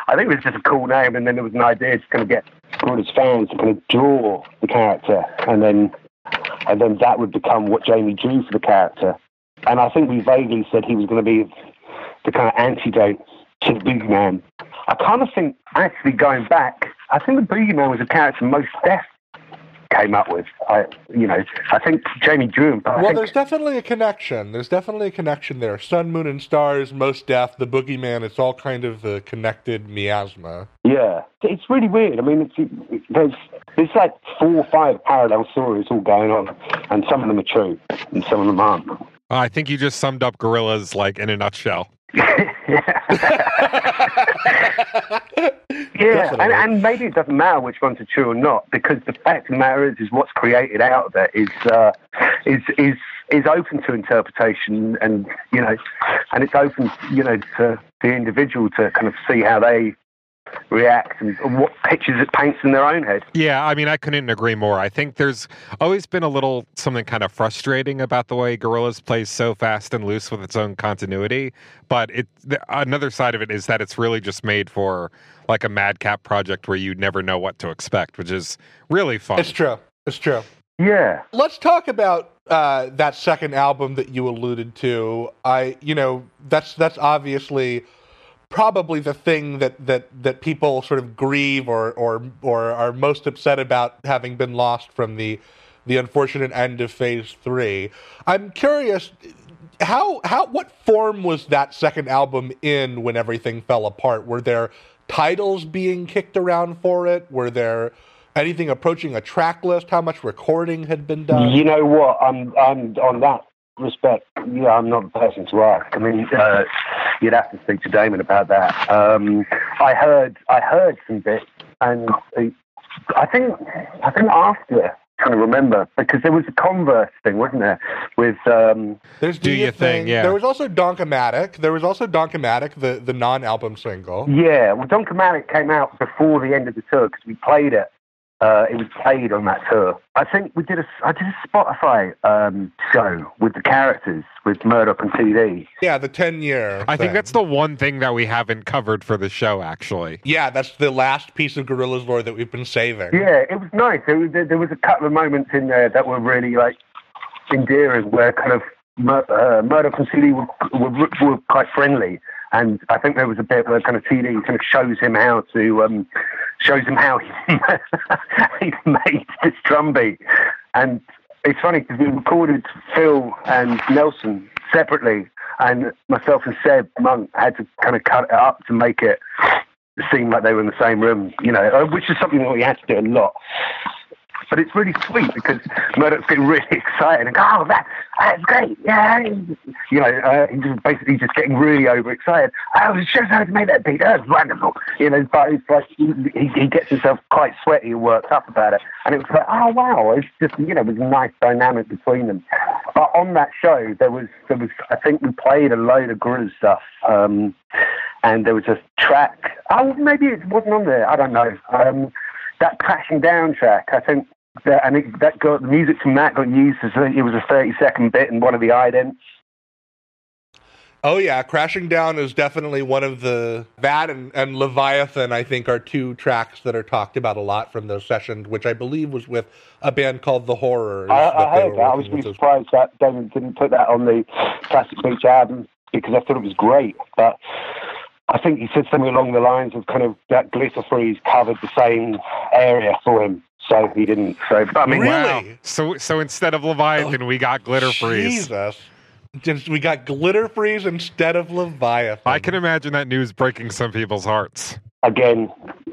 I think it was just a cool name, and then there was an idea to kind of get all his fans to kind of draw the character, and then and then that would become what Jamie drew for the character, and I think we vaguely said he was going to be the kind of antidote to the boogeyman. I kind of think actually going back, I think the boogeyman was a character Mos Def came up with. I, you know, I think Jamie drew him. But Well, think- there's definitely a connection. There's definitely a connection there. Sun, Moon, and Stars, Mos Def, The Boogeyman. It's all kind of a connected miasma. Yeah, it's really weird. I mean, it's, it, there's there's like four or five parallel stories all going on, and some of them are true, and some of them aren't. I think you just summed up Gorillaz like in a nutshell. Yeah, and, and maybe it doesn't matter which ones are true or not, because the fact of the matter is, is what's created out of it is uh, is is is open to interpretation, and you know, and it's open, you know, to the individual to kind of see how they react and what pictures it paints in their own head. Yeah, I mean, I couldn't agree more. I think there's always been a little something kind of frustrating about the way Gorillaz plays so fast and loose with its own continuity. But it the, another side of it is that it's really just made for like a madcap project where you never know what to expect, which is really fun. It's true. It's true. Yeah, Let's talk about uh, that second album that you alluded to. I, you know, that's that's obviously probably the thing that that that people sort of grieve or or or are most upset about having been lost from the the unfortunate end of Phase Three. I'm curious. How how what form was that second album in when everything fell apart? Were there titles being kicked around for it? Were there anything approaching a track list? How much recording had been done? You know what? I'm I'm on that respect. Yeah, I'm not the person to ask. I mean, uh, you'd have to speak to Damon about that. Um, I heard I heard some bits, and uh, I think I think after. Trying to remember because there was a Converse thing, wasn't there? With um, There's Do Your Thing, yeah. There was also Donkomatic. There was also Donkomatic, the the non-album single. yeah, well, Donkomatic came out before the end of the tour because we played it. Uh, it was played on that tour. I think we did a I did a Spotify um, show with the characters with Murdoc and 2D. Yeah, the 10 year. I think that's the one thing that we haven't covered for the show, actually. Yeah, that's the last piece of Gorillaz' lore that we've been saving. Yeah, it was nice. There was, there was a couple of moments in there that were really like endearing, where kind of Mur- uh, Murdoc and 2D were, were were quite friendly, and I think there was a bit where kind of 2D kind of shows him how to um, shows him how he, he made this drum beat, and it's funny because we recorded Phil and Nelson separately, and myself and Seb Monk had to kind of cut it up to make it seem like they were in the same room, you know, uh, which is something that we had to do a lot. But it's really sweet because Murdoc's getting really excited and go, oh, that, that's great, yeah. You know, uh, he's basically just getting really overexcited. Oh, it shows how to make that beat. That's wonderful. You know, but it's like he, he gets himself quite sweaty and worked up about it. And it was like, oh, wow, it's just, you know, it was a nice dynamic between them. But on that show, there was, there was I think we played a load of Guru stuff. Um, and there was a track. Oh, maybe it wasn't on there. I don't know. Um, that crashing down track. I think that and it, that got the music from that got used as a, it was a thirty second bit in one of the idents. Oh yeah, Crashing Down is definitely one of the that and, and Leviathan. I think are two tracks that are talked about a lot from those sessions, which I believe was with a band called The Horrors. I, I heard that. I was really surprised that Damon didn't put that on the Plastic Beach album because I thought it was great. But I think he said something along the lines of kind of that glitter freeze covered the same area for him, so he didn't. So, I mean, Really? Wow. So so instead of Leviathan, we got Glitter oh, Freeze. Jesus. Just, we got Glitter Freeze instead of Leviathan. I can imagine that news breaking some people's hearts. again,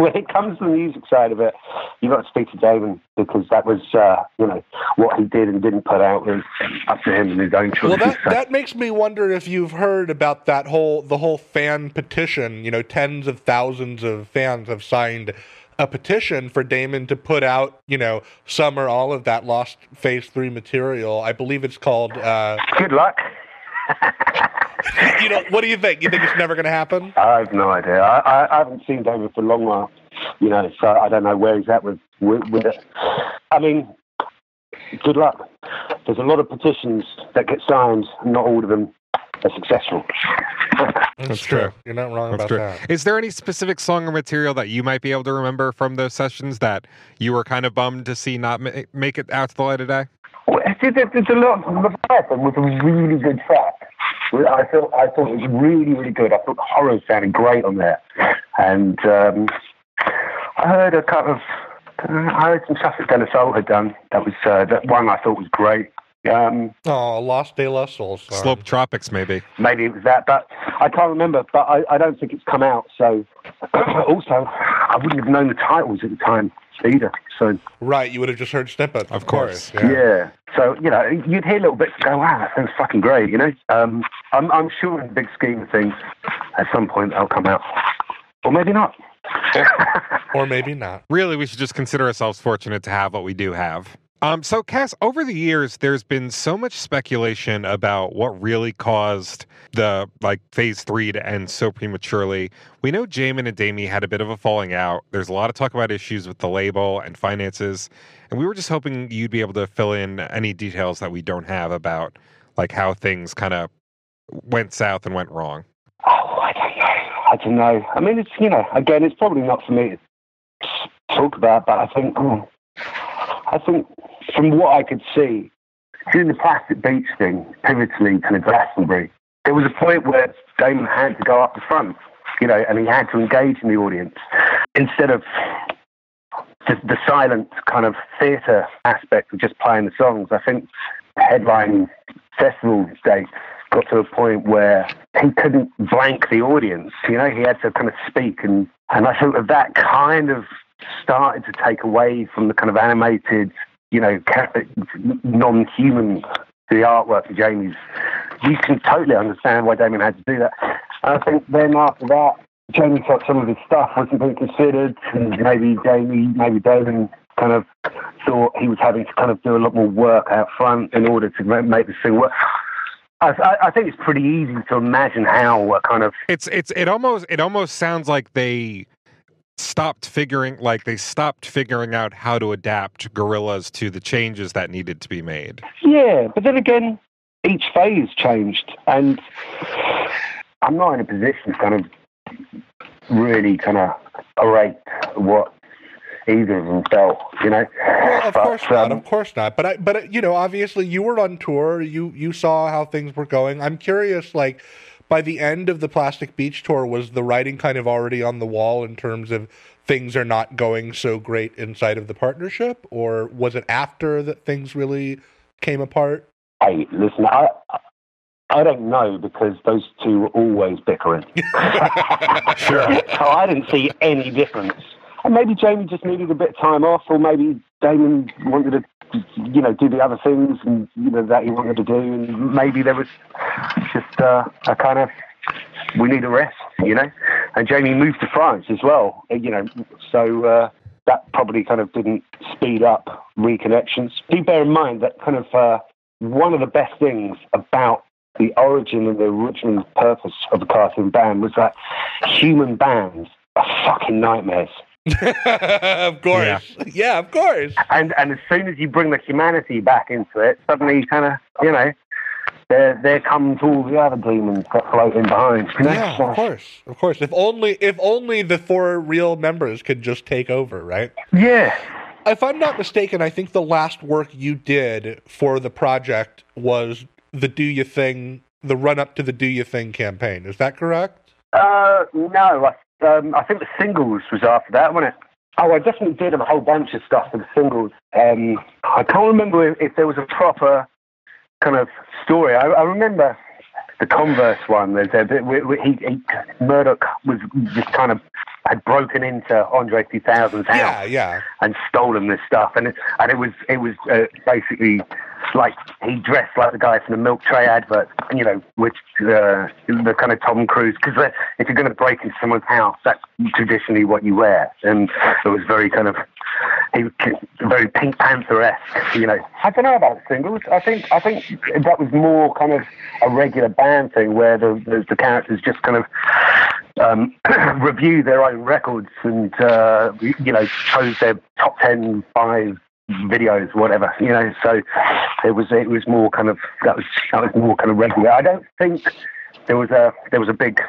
when it comes to the music side of it, you've got to speak to Damon because that was, uh, you know, what he did and didn't put out was up to him and his own choice. Well, that, that makes me wonder if you've heard about that whole the whole fan petition. You know, tens of thousands of fans have signed a petition for Damon to put out, you know, some or all of that Lost Phase Three material. I believe it's called. Uh, Good luck. You know, what do you think? You think it's never going to happen? I have no idea. I, I, I haven't seen David for a long while, you know, so I don't know where he's at with, with, with it. I mean, good luck. There's a lot of petitions that get signed, not all of them are successful. That's, true. You're not wrong That's about true. that. Is there any specific song or material that you might be able to remember from those sessions that you were kind of bummed to see not ma- make it out to the light of day? Well, it's, it's, it's a lot. The Leviathan was a really good track. I thought I thought it was really really good. I thought the horror sounded great on there, and um, I heard a couple of I heard some stuff that De La Soul had done. That was uh, that one I thought was great. Um, Oh, Lost De La Soul. Sorry. Slope Tropics, maybe. maybe it was that, but I can't remember. But I, I don't think it's come out. So also, I wouldn't have known the titles at the time either. So Right, you would have just heard snippets. Of course. Yeah. So you know, you'd hear little bits go, "Wow, that sounds fucking great." You know, um, I'm I'm sure in the big scheme of things, at some point they'll come out, or maybe not. Or maybe not. Really, we should just consider ourselves fortunate to have what we do have. Um, so, Cass, over the years, there's been so much speculation about what really caused the like phase three to end so prematurely. We know Jamin and Damie had a bit of a falling out. There's a lot of talk about issues with the label and finances, and we were just hoping you'd be able to fill in any details that we don't have about like how things kind of went south and went wrong. oh, I don't know. I don't know. I mean, it's you know, again, it's probably not for me to talk about, but I think, oh, I think from what I could see during the Plastic Beach thing, pivotally to the Glastonbury, there was a point where Damon had to go up the front, you know, and he had to engage in the audience instead of just the silent kind of theatre aspect of just playing the songs. I think headline festival dates got to a point where he couldn't blank the audience. You know, he had to kind of speak, and and I think that that kind of started to take away from the kind of animated, you know, non-human the artwork of Jamie's. You can totally understand why Damon had to do that. And I think then after that, Jamie thought some of his stuff wasn't being considered, and maybe Jamie, maybe Damon kind of thought he was having to kind of do a lot more work out front in order to make this thing work. I, I- think it's pretty easy to imagine how kind of It's it's it almost it almost sounds like they stopped figuring like they stopped figuring out how to adapt Gorillaz to the changes that needed to be made. Yeah, but then again, each phase changed, and I'm not in a position to kind of really kind of orate what either of them felt, you know. Well, of But, course not. um, Of course not. But I, but you know, obviously, you were on tour. You you saw how things were going. I'm curious, like. By the end of the Plastic Beach tour, was the writing kind of already on the wall in terms of things are not going so great inside of the partnership, or was it after that things really came apart? Hey, listen, I I don't know because those two were always bickering. Sure. so I didn't see any difference. And maybe Jamie just needed a bit of time off, or maybe Damon wanted to, you know, do the other things and you know that he wanted to do, and maybe there was just uh, a kind of we need a rest, you know. And Jamie moved to France as well, uh, you know, so uh, that probably kind of didn't speed up reconnections. Do bear in mind that kind of uh, one of the best things about the origin and the original purpose of the cartoon band was that human bands are fucking nightmares. of course, yeah. of course. And and as soon as you bring the humanity back into it, suddenly you kind of you know there there comes all the other demons that floating behind. You know? Yeah, of course, of course. If only, if only the four real members could just take over, right? Yeah. If I'm not mistaken, I think the last work you did for the project was the "Do You Thing," the run up to the "Do You Thing" campaign. Is that correct? Uh, no, I, um, I think the singles was after that, wasn't it? Oh, I definitely did a whole bunch of stuff for the singles. Um, I can't remember if, if there was a proper kind of story. I, I remember the Converse one. There's a bit where, where he, he, Murdoc was just kind of had broken into Andre 3000's house Yeah, yeah. and stolen this stuff, and it, and it was it was uh, basically like he dressed like the guy from the Milk Tray advert, you know, which uh, the kind of Tom Cruise. Because if you're going to break into someone's house, that's traditionally what you wear, and it was very kind of he very Pink Panther esque, you know. I don't know about singles. I think I think that was more kind of a regular band thing where the the, the characters just kind of um, review their own records and uh, you know chose their top 10 five videos whatever you know so it was it was more kind of that was that was more kind of regular. I don't think there was a there was a big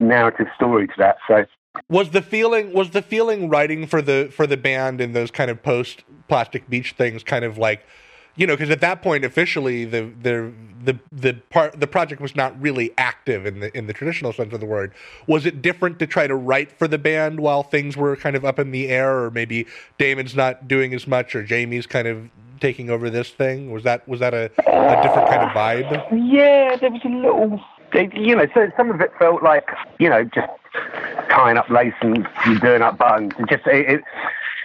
narrative story to that so. Was the feeling was the feeling writing for the for the band and those kind of post plastic beach things kind of like you know because at that point officially the the the the part the project was not really active in the in the traditional sense of the word. Was it different to try to write for the band while things were kind of up in the air or maybe Damon's not doing as much or Jamie's kind of taking over this thing? Was that was that a, a different kind of vibe? Yeah, there was a little, you know, so some of it felt like, you know, just tying up lace and doing up buttons. and just, it, it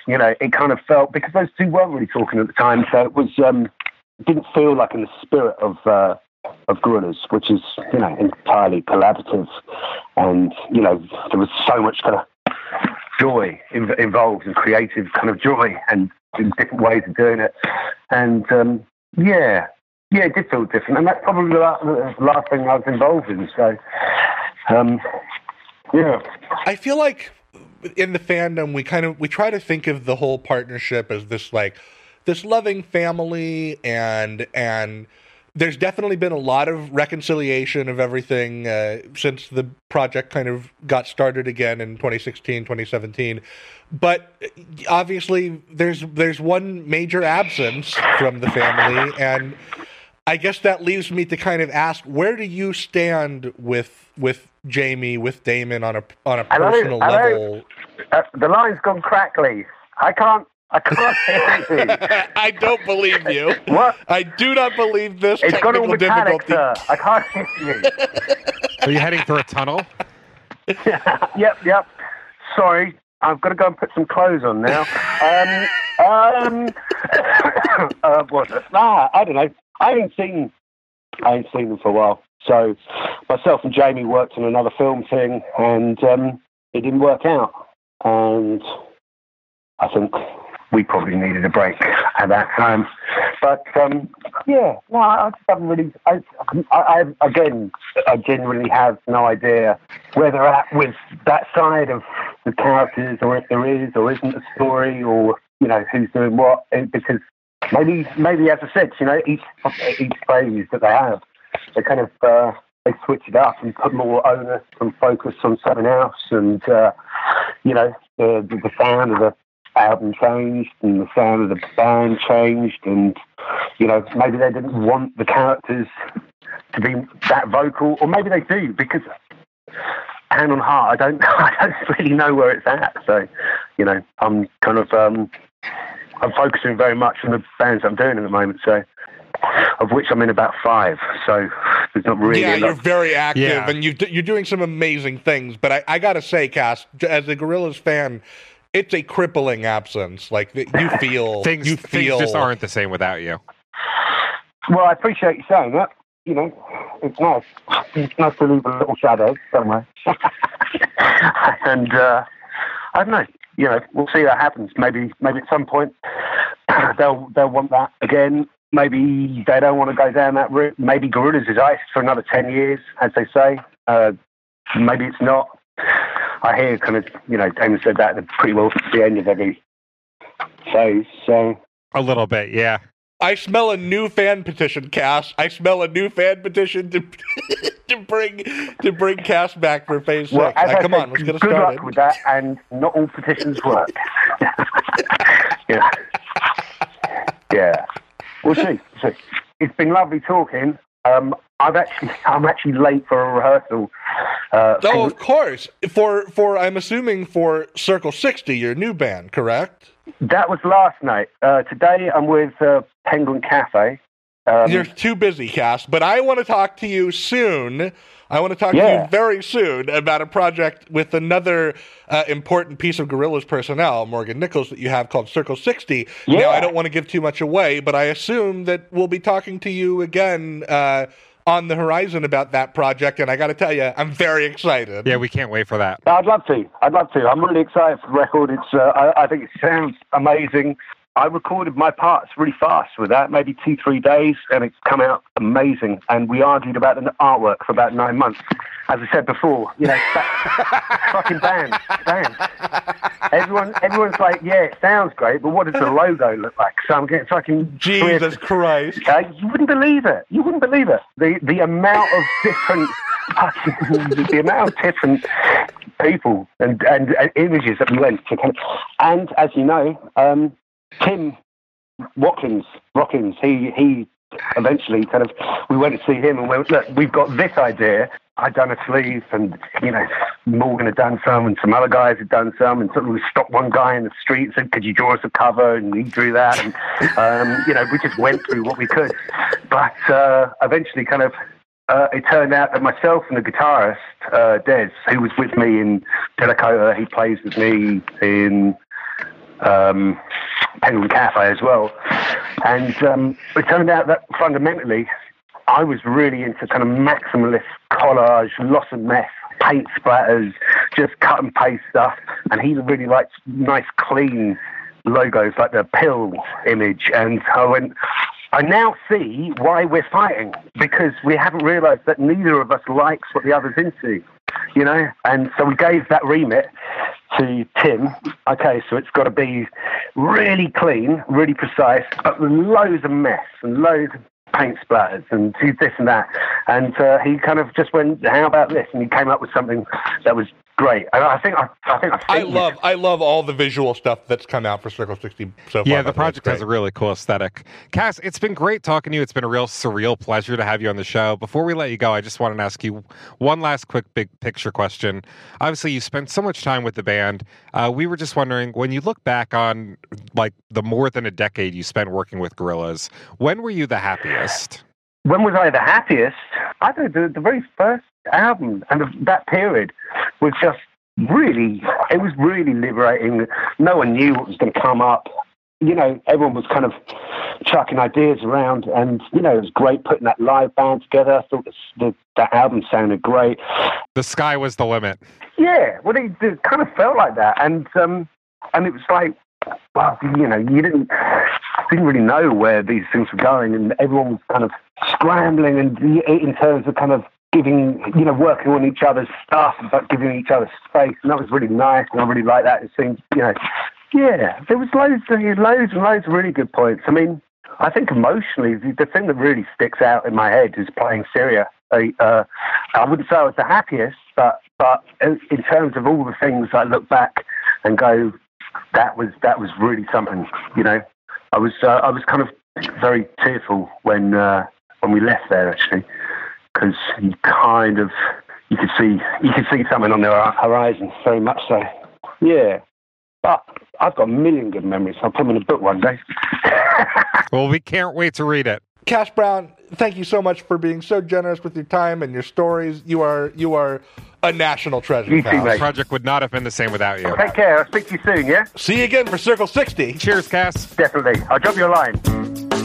you know, it kind of felt because those two weren't really talking at the time, so it was, um, didn't feel like in the spirit of uh, of Gorillaz, which is, you know, entirely collaborative, and you know, there was so much kind of joy in, involved and creative kind of joy and different ways of doing it, and um, yeah, yeah, it did feel different, and that's probably the last thing I was involved in. So, um, yeah, I feel like in the fandom we kind of we try to think of the whole partnership as this like this loving family and and there's definitely been a lot of reconciliation of everything uh, since the project kind of got started again in 2016 2017 but obviously there's there's one major absence from the family and I guess that leaves me to kind of ask where do you stand with with Jamie with Damon on a on a Hello? personal Hello? level uh, the line's gone crackly. I can't, I can't hear anything. I don't believe you. What? I do not believe this It's got all technical metallic, difficulty. sir. I can't hear you. Are you heading for a tunnel? yep, yep. Sorry, I've got to go and put some clothes on now. Um, um, uh, what? Ah, I don't know. I haven't seen, I haven't seen them for a while. So, myself and Jamie worked on another film thing, and um, it didn't work out. And I think we probably needed a break at that time. But um, yeah, no, I just haven't really. I, I, I again, I genuinely have no idea where they're at with that side of the characters, or if there is or isn't a story, or you know who's doing what. Because maybe, maybe as I said, you know, each each phase that they have, they kind of uh, they switch it up and put more onus and focus on something else, and uh, you know, the the sound of the album changed and the sound of the band changed and you know maybe they didn't want the characters to be that vocal or maybe they do because hand on heart I don't I don't really know where it's at. So you know I'm kind of um I'm focusing very much on the bands I'm doing at the moment so of which I'm in about five so there's not really Yeah, a lot- you're very active, Yeah. and you you're doing some amazing things. But I, I gotta say, Cass, as a Gorillaz fan, it's a crippling absence. Like you feel, Things, you things feel just aren't the same without you. Well, I appreciate you saying that. You know, it's nice. It's nice to leave a little shadow somewhere. and uh, I don't know. You know, we'll see what happens. Maybe, maybe at some point they'll they'll want that again. Maybe they don't want to go down that route. Maybe Gorillaz is iced for another ten years, as they say. Uh, maybe it's not. I hear kind of, you know, Damon said that pretty well at the end of every phase. So A little bit, yeah. I smell a new fan petition, Cass. I smell a new fan petition to to bring to bring Cass back for phase Well, six. Now, come said, on, let's get good started. luck with that, and not all petitions work. yeah. Yeah. We'll see. We'll see. It's been lovely talking. Um, I've actually, I'm actually late for a rehearsal. Uh, Oh, of course. For for I'm assuming for Circle 60, your new band, correct? that was last night. Uh, today I'm with uh, Penguin Cafe, Um, You're too busy, Cass. But I want to talk to you soon. I want to talk to you very soon about a project with another uh, important piece of Gorillaz personnel, Morgan Nicholls, that you have called Circle 60. Now, I don't want to give too much away, but I assume that we'll be talking to you again uh, on the horizon about that project. And I got to tell you, I'm very excited. Yeah, we can't wait for that. I'd love to. I'd love to. I'm really excited for the record. It's. Uh, I, I think it sounds amazing. I recorded my parts really fast with that, maybe two, three days, and it's come out amazing. And we argued about the artwork for about nine months. As I said before, you know, fucking band, band. Everyone, everyone's like, yeah, it sounds great, but what does the logo look like? So I'm getting fucking Jesus Christ. Okay, you wouldn't believe it. You wouldn't believe it. The the amount of different the amount of different people and, and, and images that we went to and as you know, um, Tim Watkins, Watkins, he he eventually kind of we went to see him and went, look, we've got this idea. I'd done a sleeve, and you know, Morgan had done some, and some other guys had done some, and suddenly we stopped one guy in the street and said, "Could you draw us a cover?" And he drew that, and um, you know, we just went through what we could. But uh, eventually, kind of, uh, it turned out that myself and the guitarist uh, Des, who was with me in Delakota, he plays with me in um, Penguin Cafe as well. And um, it turned out that fundamentally, I was really into kind of maximalist collage, loss and mess, paint splatters, just cut and paste stuff. And he really liked nice, clean logos like the pill image. And I went, I now see why we're fighting because we haven't realized that neither of us likes what the other's into, you know? And so we gave that remit to Tim. Okay, so it's got to be really clean, really precise, but with loads of mess and loads of paint splatters and this and that. And uh, he kind of just went, "How about this?" And he came up with something that was great. And I think I, I think I, I think love I love all the visual stuff that's come out for Circle 60 so far. Yeah, the project has a really cool aesthetic. Cass, it's been great talking to you. It's been a real surreal pleasure to have you on the show. Before we let you go, I just wanted to ask you one last quick big picture question. Obviously, you spent so much time with the band. Uh, we were just wondering when you look back on like the more than a decade you spent working with Gorillaz, when were you the happiest? when was I the happiest? I don't know, the, the very first album and that period was just really, it was really liberating. No one knew what was going to come up. You know, everyone was kind of chucking ideas around, and you know, it was great putting that live band together. I thought the, the, that album sounded great. The sky was the limit. Yeah, well, it, it kind of felt like that, and um, and it was like, well, you know, you didn't didn't really know where these things were going, and everyone was kind of scrambling, and in terms of kind of giving, you know, working on each other's stuff, but giving each other space, and that was really nice, and I really like that. It seemed, you know, yeah, there was loads, loads and loads of really good points. I mean, I think emotionally, the, thing that really sticks out in my head is playing Syria. I, uh, I wouldn't say I was the happiest, but but in in terms of all the things I look back and go, that was that was really something. You know, I was uh, I was kind of very tearful when uh, when we left there actually, because you kind of you could see you could see something on the horizon, very much so. Yeah, but I've got a million good memories. I'll put them in a book one day. Well, we can't wait to read it. Cass Browne, thank you so much for being so generous with your time and your stories. You are you are a national treasure. You too, pal. mate. The project would not have been the same without you. Take care. I'll speak to you soon. Yeah, See you again for Circle 60. Cheers, Cass. definitely. I'll drop you a line.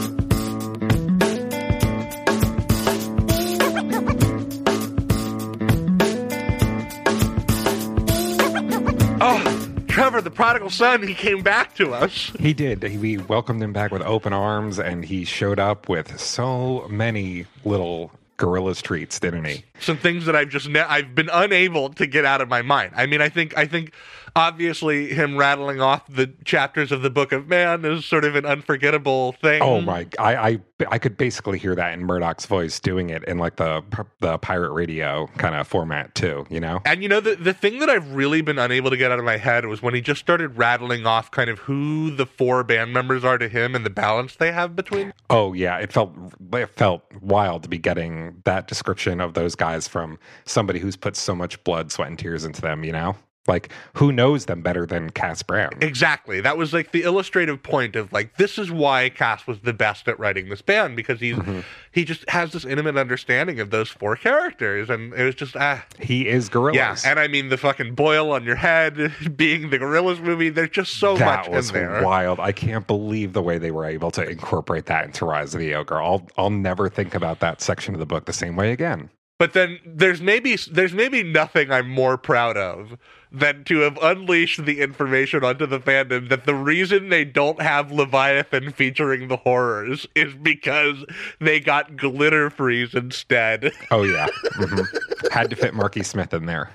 Oh, Trevor, the prodigal son, he came back to us. He did. He- We welcomed him back with open arms, and he showed up with so many little Gorillaz treats, didn't he? Some things that I've just ne- I've been unable to get out of my mind. I mean, I think I think obviously him rattling off the chapters of the Book of Man is sort of an unforgettable thing. Oh my! I, I I could basically hear that in Murdoc's voice doing it in like the the pirate radio kind of format too. You know? And you know the the thing that I've really been unable to get out of my head was when he just started rattling off kind of who the four band members are to him and the balance they have between. Oh yeah, it felt it felt wild to be getting that description of those guys from somebody who's put so much blood, sweat, and tears into them. You know? Like, who knows them better than Cass Browne? Exactly. That was like the illustrative point of like this is why Cass was the best at writing this band because he's Mm-hmm. he just has this intimate understanding of those four characters and it was just ah He is Gorillaz. yeah and I mean the fucking boil on your head being the Gorillaz movie there's just so that much was in there. wild. I can't believe the way they were able to incorporate that into Rise of the Ogre. I'll I'll never think about that section of the book the same way again. But then there's maybe there's maybe nothing I'm more proud of than to have unleashed the information onto the fandom that the reason they don't have Leviathan featuring the horrors is because they got glitter freeze instead. Oh yeah, Mhm. had to fit Marky Smith in there,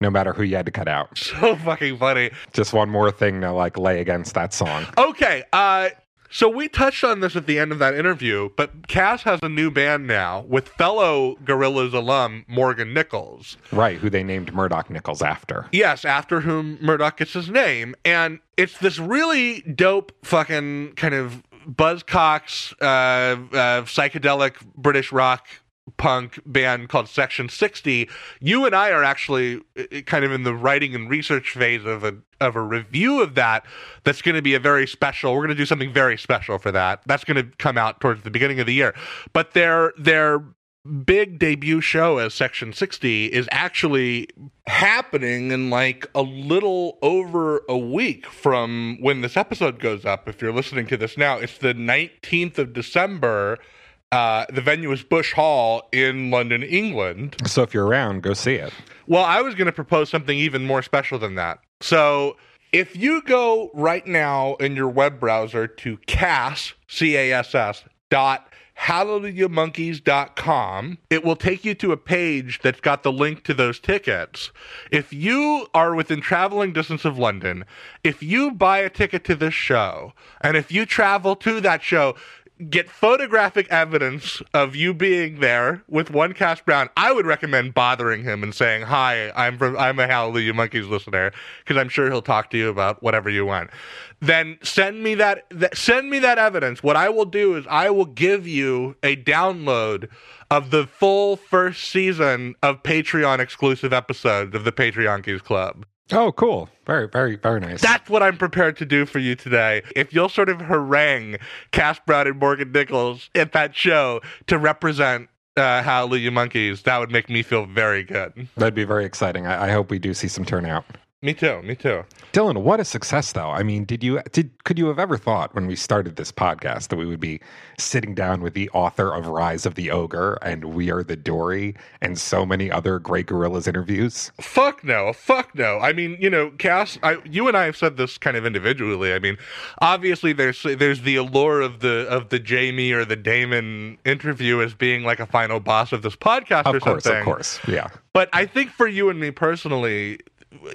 no matter who you had to cut out. so fucking funny. Just one more thing to like lay against that song. Okay, uh so we touched on this at the end of that interview, but Cass has a new band now with fellow Gorillaz alum Morgan Nicholls. Right, who they named Murdoc Niccals after. Yes, after whom Murdoc gets his name. And it's this really dope fucking kind of Buzzcocks, uh, uh, psychedelic British rock punk band called Section 60. You and I are actually kind of in the writing and research phase of a of a review of that that's going to be a very special we're going to do something very special for that that's going to come out towards the beginning of the year but their their big debut show as Section 60 is actually happening in like a little over a week from when this episode goes up. If you're listening to this now, it's the 19th of December. Uh, the venue is Bush Hall in London, England. So if you're around, go see it. Well, I was going to propose something even more special than that. So, if you go right now in your web browser to cass, C A S S, dot hallelujahmonkeys.com, it will take you to a page that's got the link to those tickets. If you are within traveling distance of London, if you buy a ticket to this show, and if you travel to that show, get photographic evidence of you being there with one Cass Browne, I would recommend bothering him and saying, "Hi, I'm from I'm a Hallelujah Monkeys listener," because I'm sure he'll talk to you about whatever you want. Then send me that, that send me that evidence. What I will do is I will give you a download of the full first season of Patreon exclusive episodes of the Patreonkeys Club. Oh, cool. Very, very, very nice. That's what I'm prepared to do for you today. If you'll sort of harangue Cass Browne and Morgan Nicholls at that show to represent uh, Hallelujah Monkeys, that would make me feel very good. That'd be very exciting. I, I hope we do see some turnout. Me too. Me too. Dylan, what a success though. I mean, did you did could you have ever thought when we started this podcast that we would be sitting down with the author of Rise of the Ogre and We Are the Dory and so many other great Gorillaz interviews? Fuck no. Fuck no. I mean, you know, Cass, I, you and I have said this kind of individually. I mean, obviously there's there's the allure of the of the Jamie or the Damon interview as being like a final boss of this podcast or Of course, something. of course. Yeah. But I think for you and me personally,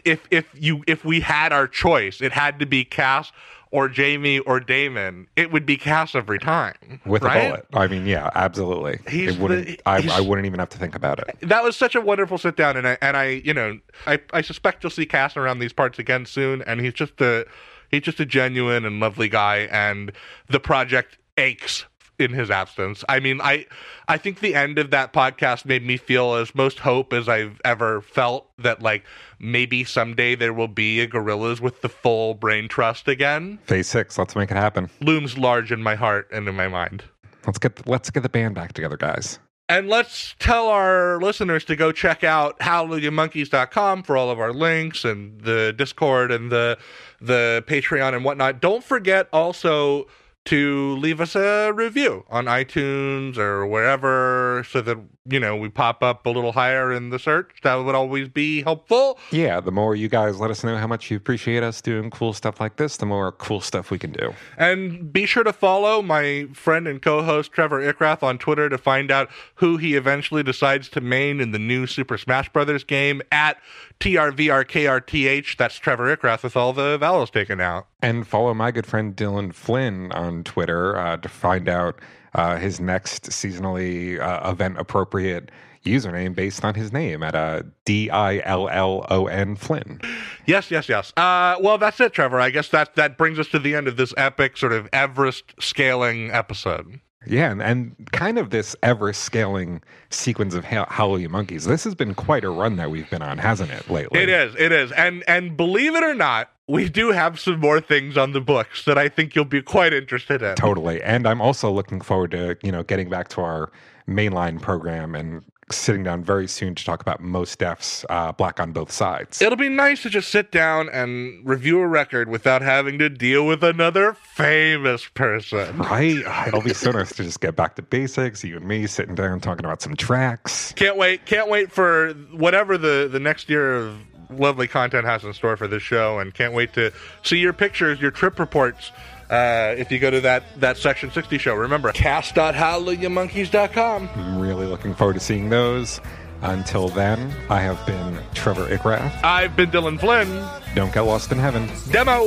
if if you if we had our choice, it had to be Cass or Jamie or Damon. It would be Cass every time. With right? a bullet. I mean, yeah, absolutely. He's it wouldn't the- I, I wouldn't even have to think about it. That was such a wonderful sit down, and I and I you know I I suspect you'll see Cass around these parts again soon, and he's just a he's just a genuine and lovely guy, and the project aches in his absence. I mean, I I think the end of that podcast made me feel as most hope as I've ever felt that like maybe someday there will be a Gorillaz with the full brain trust again. Phase six, let's make it happen. Looms large in my heart and in my mind. Let's get let's get the band back together, guys. And let's tell our listeners to go check out hallelujahmonkeys.com for all of our links and the Discord and the the Patreon and whatnot. Don't forget also to leave us a review on iTunes or wherever so that you know we pop up a little higher in the search. That would always be helpful. Yeah, the more you guys let us know how much you appreciate us doing cool stuff like this, the more cool stuff we can do. And be sure to follow my friend and co-host Trevor Ickrath on Twitter to find out who he eventually decides to main in the new Super Smash Brothers game at TRVRKRTH. That's Trevor Ickrath with all the vowels taken out. And follow my good friend Dylan Flynn on Twitter uh, to find out uh, his next seasonally uh, event appropriate username based on his name at uh, D I L L O N Flynn. Yes, yes, yes. Uh, well, that's it, Trevor. I guess that that brings us to the end of this epic sort of Everest scaling episode. Yeah, and, and kind of this ever scaling sequence of ha- Hallelujah Monkeys. This has been quite a run that we've been on, hasn't it, lately? It is, it is. And and believe it or not, we do have some more things on the books that I think you'll be quite interested in. Totally. And I'm also looking forward to, you know, getting back to our mainline program and sitting down very soon to talk about Mos Def's uh, Black on Both Sides. It'll be nice to just sit down and review a record without having to deal with another famous person. Right? It'll be so nice to just get back to basics, you and me sitting down talking about some tracks. Can't wait. Can't wait for whatever the, the next year of lovely content has in store for this show, and can't wait to see your pictures, your trip reports. Uh, if you go to that, that Section 60 show, remember, cass.hallelujahmonkeys.com. I'm really looking forward to seeing those. Until then, I have been Trevor Ickrath. I've been Dylan Flynn. Don't get lost in heaven. Demo!